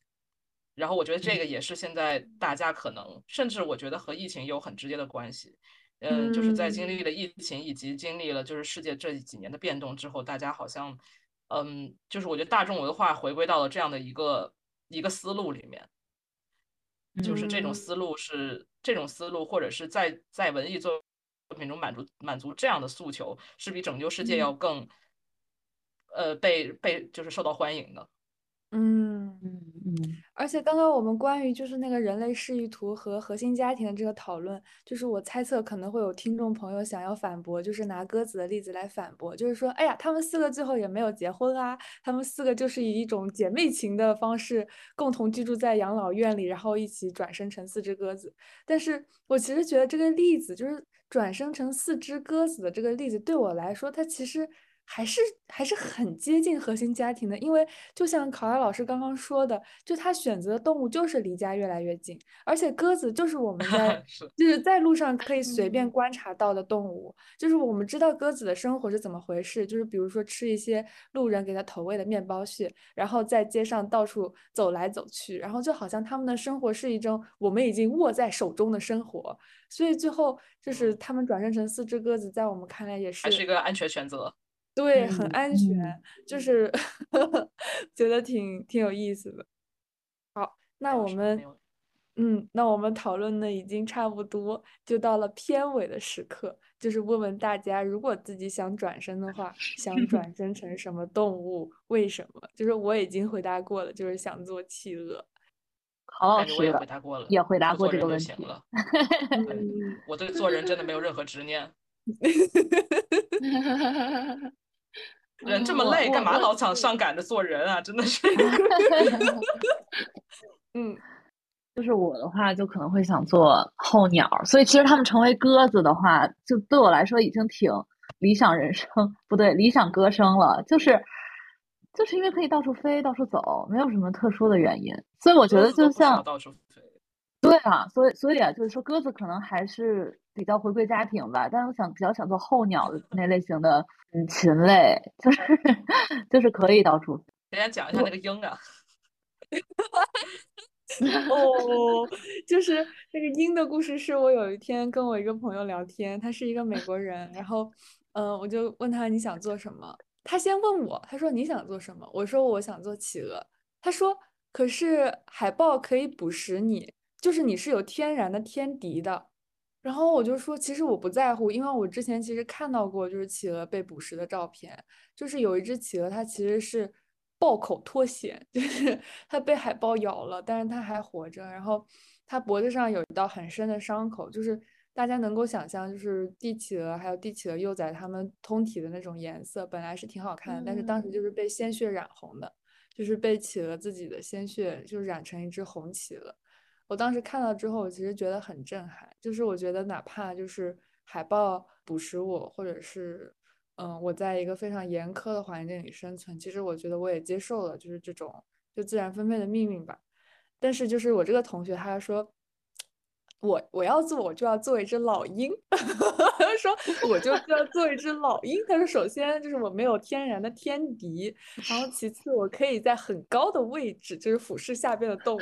Speaker 3: 然后我觉得这个也是现在大家可能，甚至我觉得和疫情有很直接的关系。嗯，就是在经历了疫情以及经历了就是世界这几年的变动之后，大家好像，嗯，就是我觉得大众文化回归到了这样的一个一个思路里面，就是这种思路是这种思路，或者是在在文艺作品中满足满足这样的诉求，是比拯救世界要更，呃，被被就是受到欢迎的。
Speaker 1: 嗯嗯嗯，而且刚刚我们关于就是那个人类示意图和核心家庭的这个讨论，就是我猜测可能会有听众朋友想要反驳，就是拿鸽子的例子来反驳，就是说，哎呀，他们四个最后也没有结婚啊，他们四个就是以一种姐妹情的方式共同居住在养老院里，然后一起转生成四只鸽子。但是我其实觉得这个例子，就是转生成四只鸽子的这个例子，对我来说，它其实。还是还是很接近核心家庭的，因为就像考拉老师刚刚说的，就他选择的动物就是离家越来越近，而且鸽子就是我们在 就是在路上可以随便。观察到的动物，就是我们知道鸽子的生活是怎么回事，就是比如说吃一些路人给它投喂的面包屑，然后在街上到处走来走去，然后就好像他们的生活是一种我们已经握在手中的生活，所以最后就是他们转生成四只鸽子，在我们看来也是
Speaker 3: 还是一个安全选择。
Speaker 1: 对，很安全，就是 觉得挺挺有意思的。好，那我们，嗯，那我们讨论的已经差不多，就到了片尾的时刻，就是问问大家，如果自己想转身的话，想 转身成什么动物？为什么？就是我已经回答过了，就是想做企鹅。
Speaker 5: 好，
Speaker 3: 我也回答过了，
Speaker 5: 也回答过这个问
Speaker 3: 题了。我对做人真的没有任何执念。人这么累，干嘛老想上赶着做人啊？真的是。
Speaker 1: 嗯，
Speaker 5: 就是我的话，就可能会想做候鸟。所以其实他们成为鸽子的话，就对我来说已经挺理想人生，不对，理想歌声了。就是，就是因为可以到处飞，到处走，没有什么特殊的原因。所以我觉得就像。对啊，所以所以啊，就是说鸽子可能还是比较回归家庭吧，但是我想比较想做候鸟的那类型的嗯禽类，就是就是可以到处。
Speaker 3: 给大家讲一下那个鹰啊。
Speaker 1: 哦，就是那个鹰的故事，是我有一天跟我一个朋友聊天，他是一个美国人，然后嗯，我就问他你想做什么，他先问我，他说你想做什么，我说我想做企鹅，他说可是海豹可以捕食你。就是你是有天然的天敌的，然后我就说，其实我不在乎，因为我之前其实看到过就是企鹅被捕食的照片，就是有一只企鹅它其实是爆口脱险，就是它被海豹咬了，但是它还活着，然后它脖子上有一道很深的伤口，就是大家能够想象，就是帝企鹅还有帝企鹅幼崽它们通体的那种颜色本来是挺好看的，但是当时就是被鲜血染红的，就是被企鹅自己的鲜血就染成一只红企鹅。我当时看到之后，我其实觉得很震撼。就是我觉得，哪怕就是海豹捕食我，或者是嗯，我在一个非常严苛的环境里生存，其实我觉得我也接受了，就是这种就自然分配的命运吧。但是就是我这个同学，他说。我我要做，我就要做一只老鹰。他说，我就要做一只老鹰。他说，首先就是我没有天然的天敌，然后其次我可以在很高的位置，就是俯视下边的动物。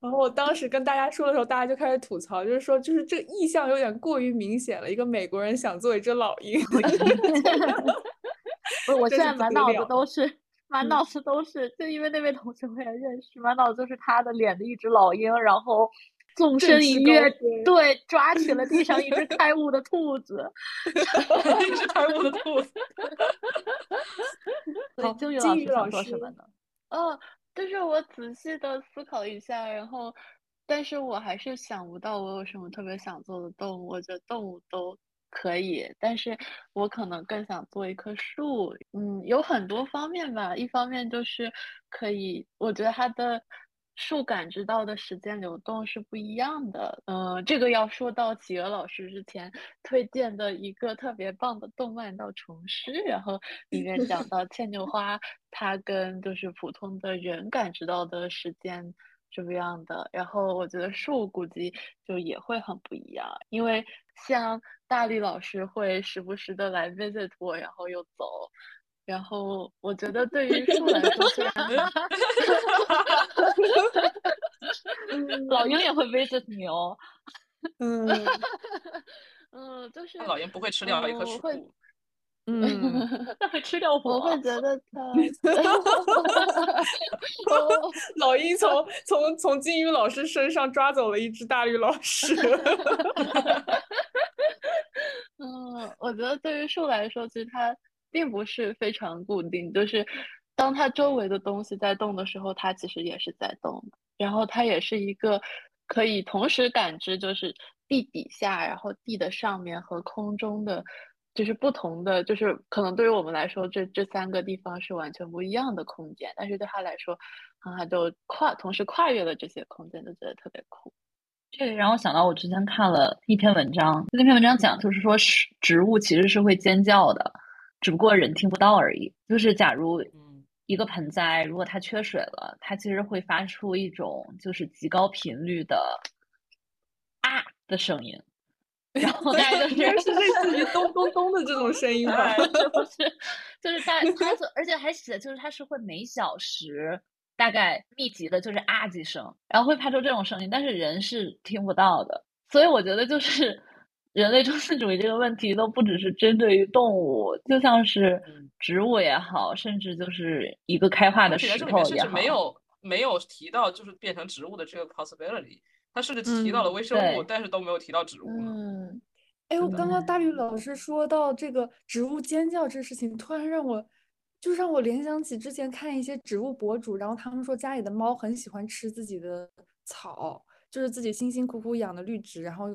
Speaker 1: 然后我当时跟大家说的时候，大家就开始吐槽，就是说，就是这个意向有点过于明显了。一个美国人想做一只老鹰。
Speaker 5: 不是，我现在满脑子都是，满脑子都是，就因为那位同学我也认识，满脑子都是他的脸的一只老鹰，然后。纵身一跃，对，抓起了地上一只开悟的兔子，
Speaker 3: 一只开悟的兔子。
Speaker 5: 好，金宇老师说什么呢？
Speaker 4: 哦，就是我仔细的思考一下，然后，但是我还是想不到我有什么特别想做的动物。我觉得动物都可以，但是我可能更想做一棵树。嗯，有很多方面吧，一方面就是可以，我觉得它的。树感知到的时间流动是不一样的。嗯，这个要说到企鹅老师之前推荐的一个特别棒的动漫叫《虫师》，然后里面讲到 牵牛花，它跟就是普通的人感知到的时间是不一样的。然后我觉得树估计就也会很不一样，因为像大力老师会时不时的来 visit 我，然后又走。然后我觉得对于树来说，虽然
Speaker 5: 老鹰也会 visit 你哦。
Speaker 1: 嗯
Speaker 4: 嗯，就是
Speaker 3: 老鹰不会吃掉一棵树。
Speaker 5: 嗯，那会吃掉我。
Speaker 4: 我会觉得 它。
Speaker 1: 老鹰从从从金鱼老师身上抓走了一只大鱼老师。
Speaker 4: 嗯，我觉得对于树来说，其实它。并不是非常固定，就是当它周围的东西在动的时候，它其实也是在动的。然后它也是一个可以同时感知，就是地底下，然后地的上面和空中的，就是不同的，就是可能对于我们来说，这这三个地方是完全不一样的空间，但是对他来说，他就跨同时跨越了这些空间，就觉得特别酷。
Speaker 2: 这让我想到，我之前看了一篇文章，那篇文章讲就是说，植植物其实是会尖叫的，只不过人听不到而已。就是假如一个盆栽如果它缺水了，它其实会发出一种就是极高频率的啊的声音，然后大概就 是
Speaker 1: 是类似于咚咚咚的这种声音吧，
Speaker 2: 就是 就是它它而且还写就是它是会每小时。大概密集的就是啊几声，然后会发出这种声音，但是人是听不到的。所以我觉得就是人类中心主义这个问题都不只是针对于动物，就像是植物也好，甚至就是一个开化的石头也好，
Speaker 3: 没有没有提到就是变成植物的这个 possibility。他甚至提到了微生物，但是都没有提到植物。
Speaker 1: 嗯，哎，我刚刚大绿老师说到这个植物尖叫这事情，突然让我。就让我联想起之前看一些植物博主，然后他们说家里的猫很喜欢吃自己的草，就是自己辛辛苦苦养的绿植，然后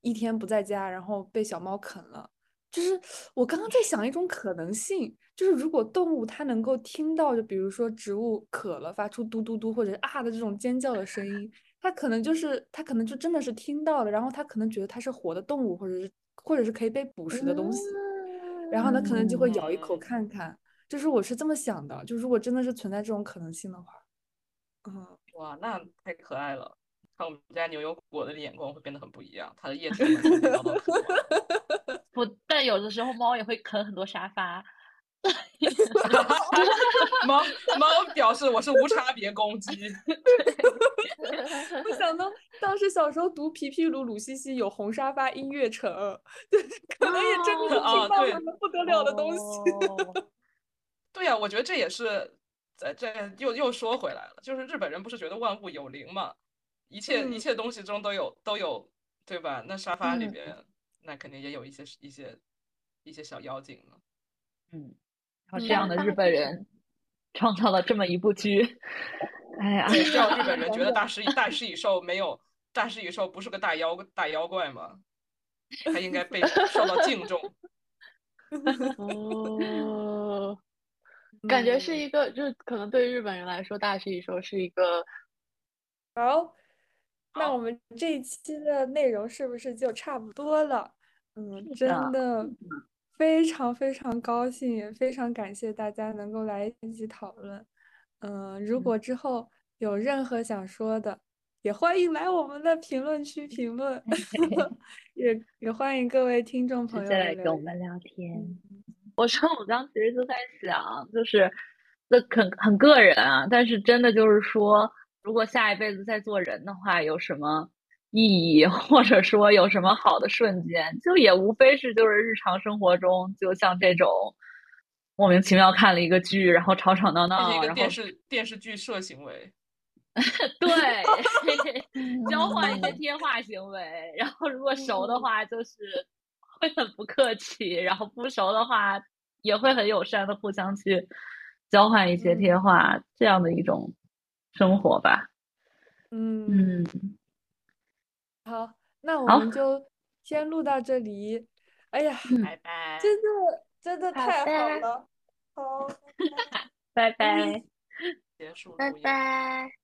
Speaker 1: 一天不在家，然后被小猫啃了。就是我刚刚在想一种可能性，就是如果动物它能够听到，就比如说植物渴了发出嘟嘟嘟或者啊的这种尖叫的声音，它可能就是它可能就真的是听到了，然后它可能觉得它是活的动物，或者是或者是可以被捕食的东西，然后呢可能就会咬一口看看。就是我是这么想的，就如果真的是存在这种可能性的话，
Speaker 3: 嗯，哇，那太可爱了。看我们家牛油果的眼光会变得很不一样，它的叶子
Speaker 2: 不，但有的时候猫也会啃很多沙发。
Speaker 3: 猫猫表示我是无差别攻击。
Speaker 1: 我想到当时小时候读皮皮鲁鲁西西有红沙发音乐城，可能也真的听到什么不得了的东西。
Speaker 3: 对呀，我觉得这也是在这又又说回来了，就是日本人不是觉得万物有灵嘛，一切一切东西中都有都有，对吧？那沙发里边那肯定也有一些一些一些小妖精了。
Speaker 2: 嗯，然后这样的日本人创造了这么一部剧，哎呀，
Speaker 3: 只要日本人觉得大师大师蚁兽没有大师蚁兽不是个大妖大妖怪吗，他应该被 受到敬重。
Speaker 4: 哦。感觉是一个，就是可能对日本人来说，大食蚁兽是一个。
Speaker 1: 好，那我们这一期的内容是不是就差不多了？嗯，真的非常非常高兴，也非常感谢大家能够来一起讨论。嗯，如果之后有任何想说的，也欢迎来我们的评论区评论，也也欢迎各位听众朋友
Speaker 2: 来跟我们聊天。我说，我刚其实就在想，就是这很很个人啊，但是真的就是说，如果下一辈子再做人的话，有什么意义，或者说有什么好的瞬间，就也无非是就是日常生活中，就像这种莫名其妙看了一个剧，然后吵吵闹闹，
Speaker 3: 一个电视电视剧社行为，
Speaker 2: 对，交换一些贴画行为，然后如果熟的话，就是。会很不客气，然后不熟的话也会很友善的互相去交换一些贴画，这样的一种生活吧。
Speaker 1: 嗯嗯，好，那我们就先录到这里。哎呀，
Speaker 3: 拜拜！
Speaker 1: 真的真的太好了，好，
Speaker 2: 拜拜，
Speaker 3: 结束，
Speaker 4: 拜拜。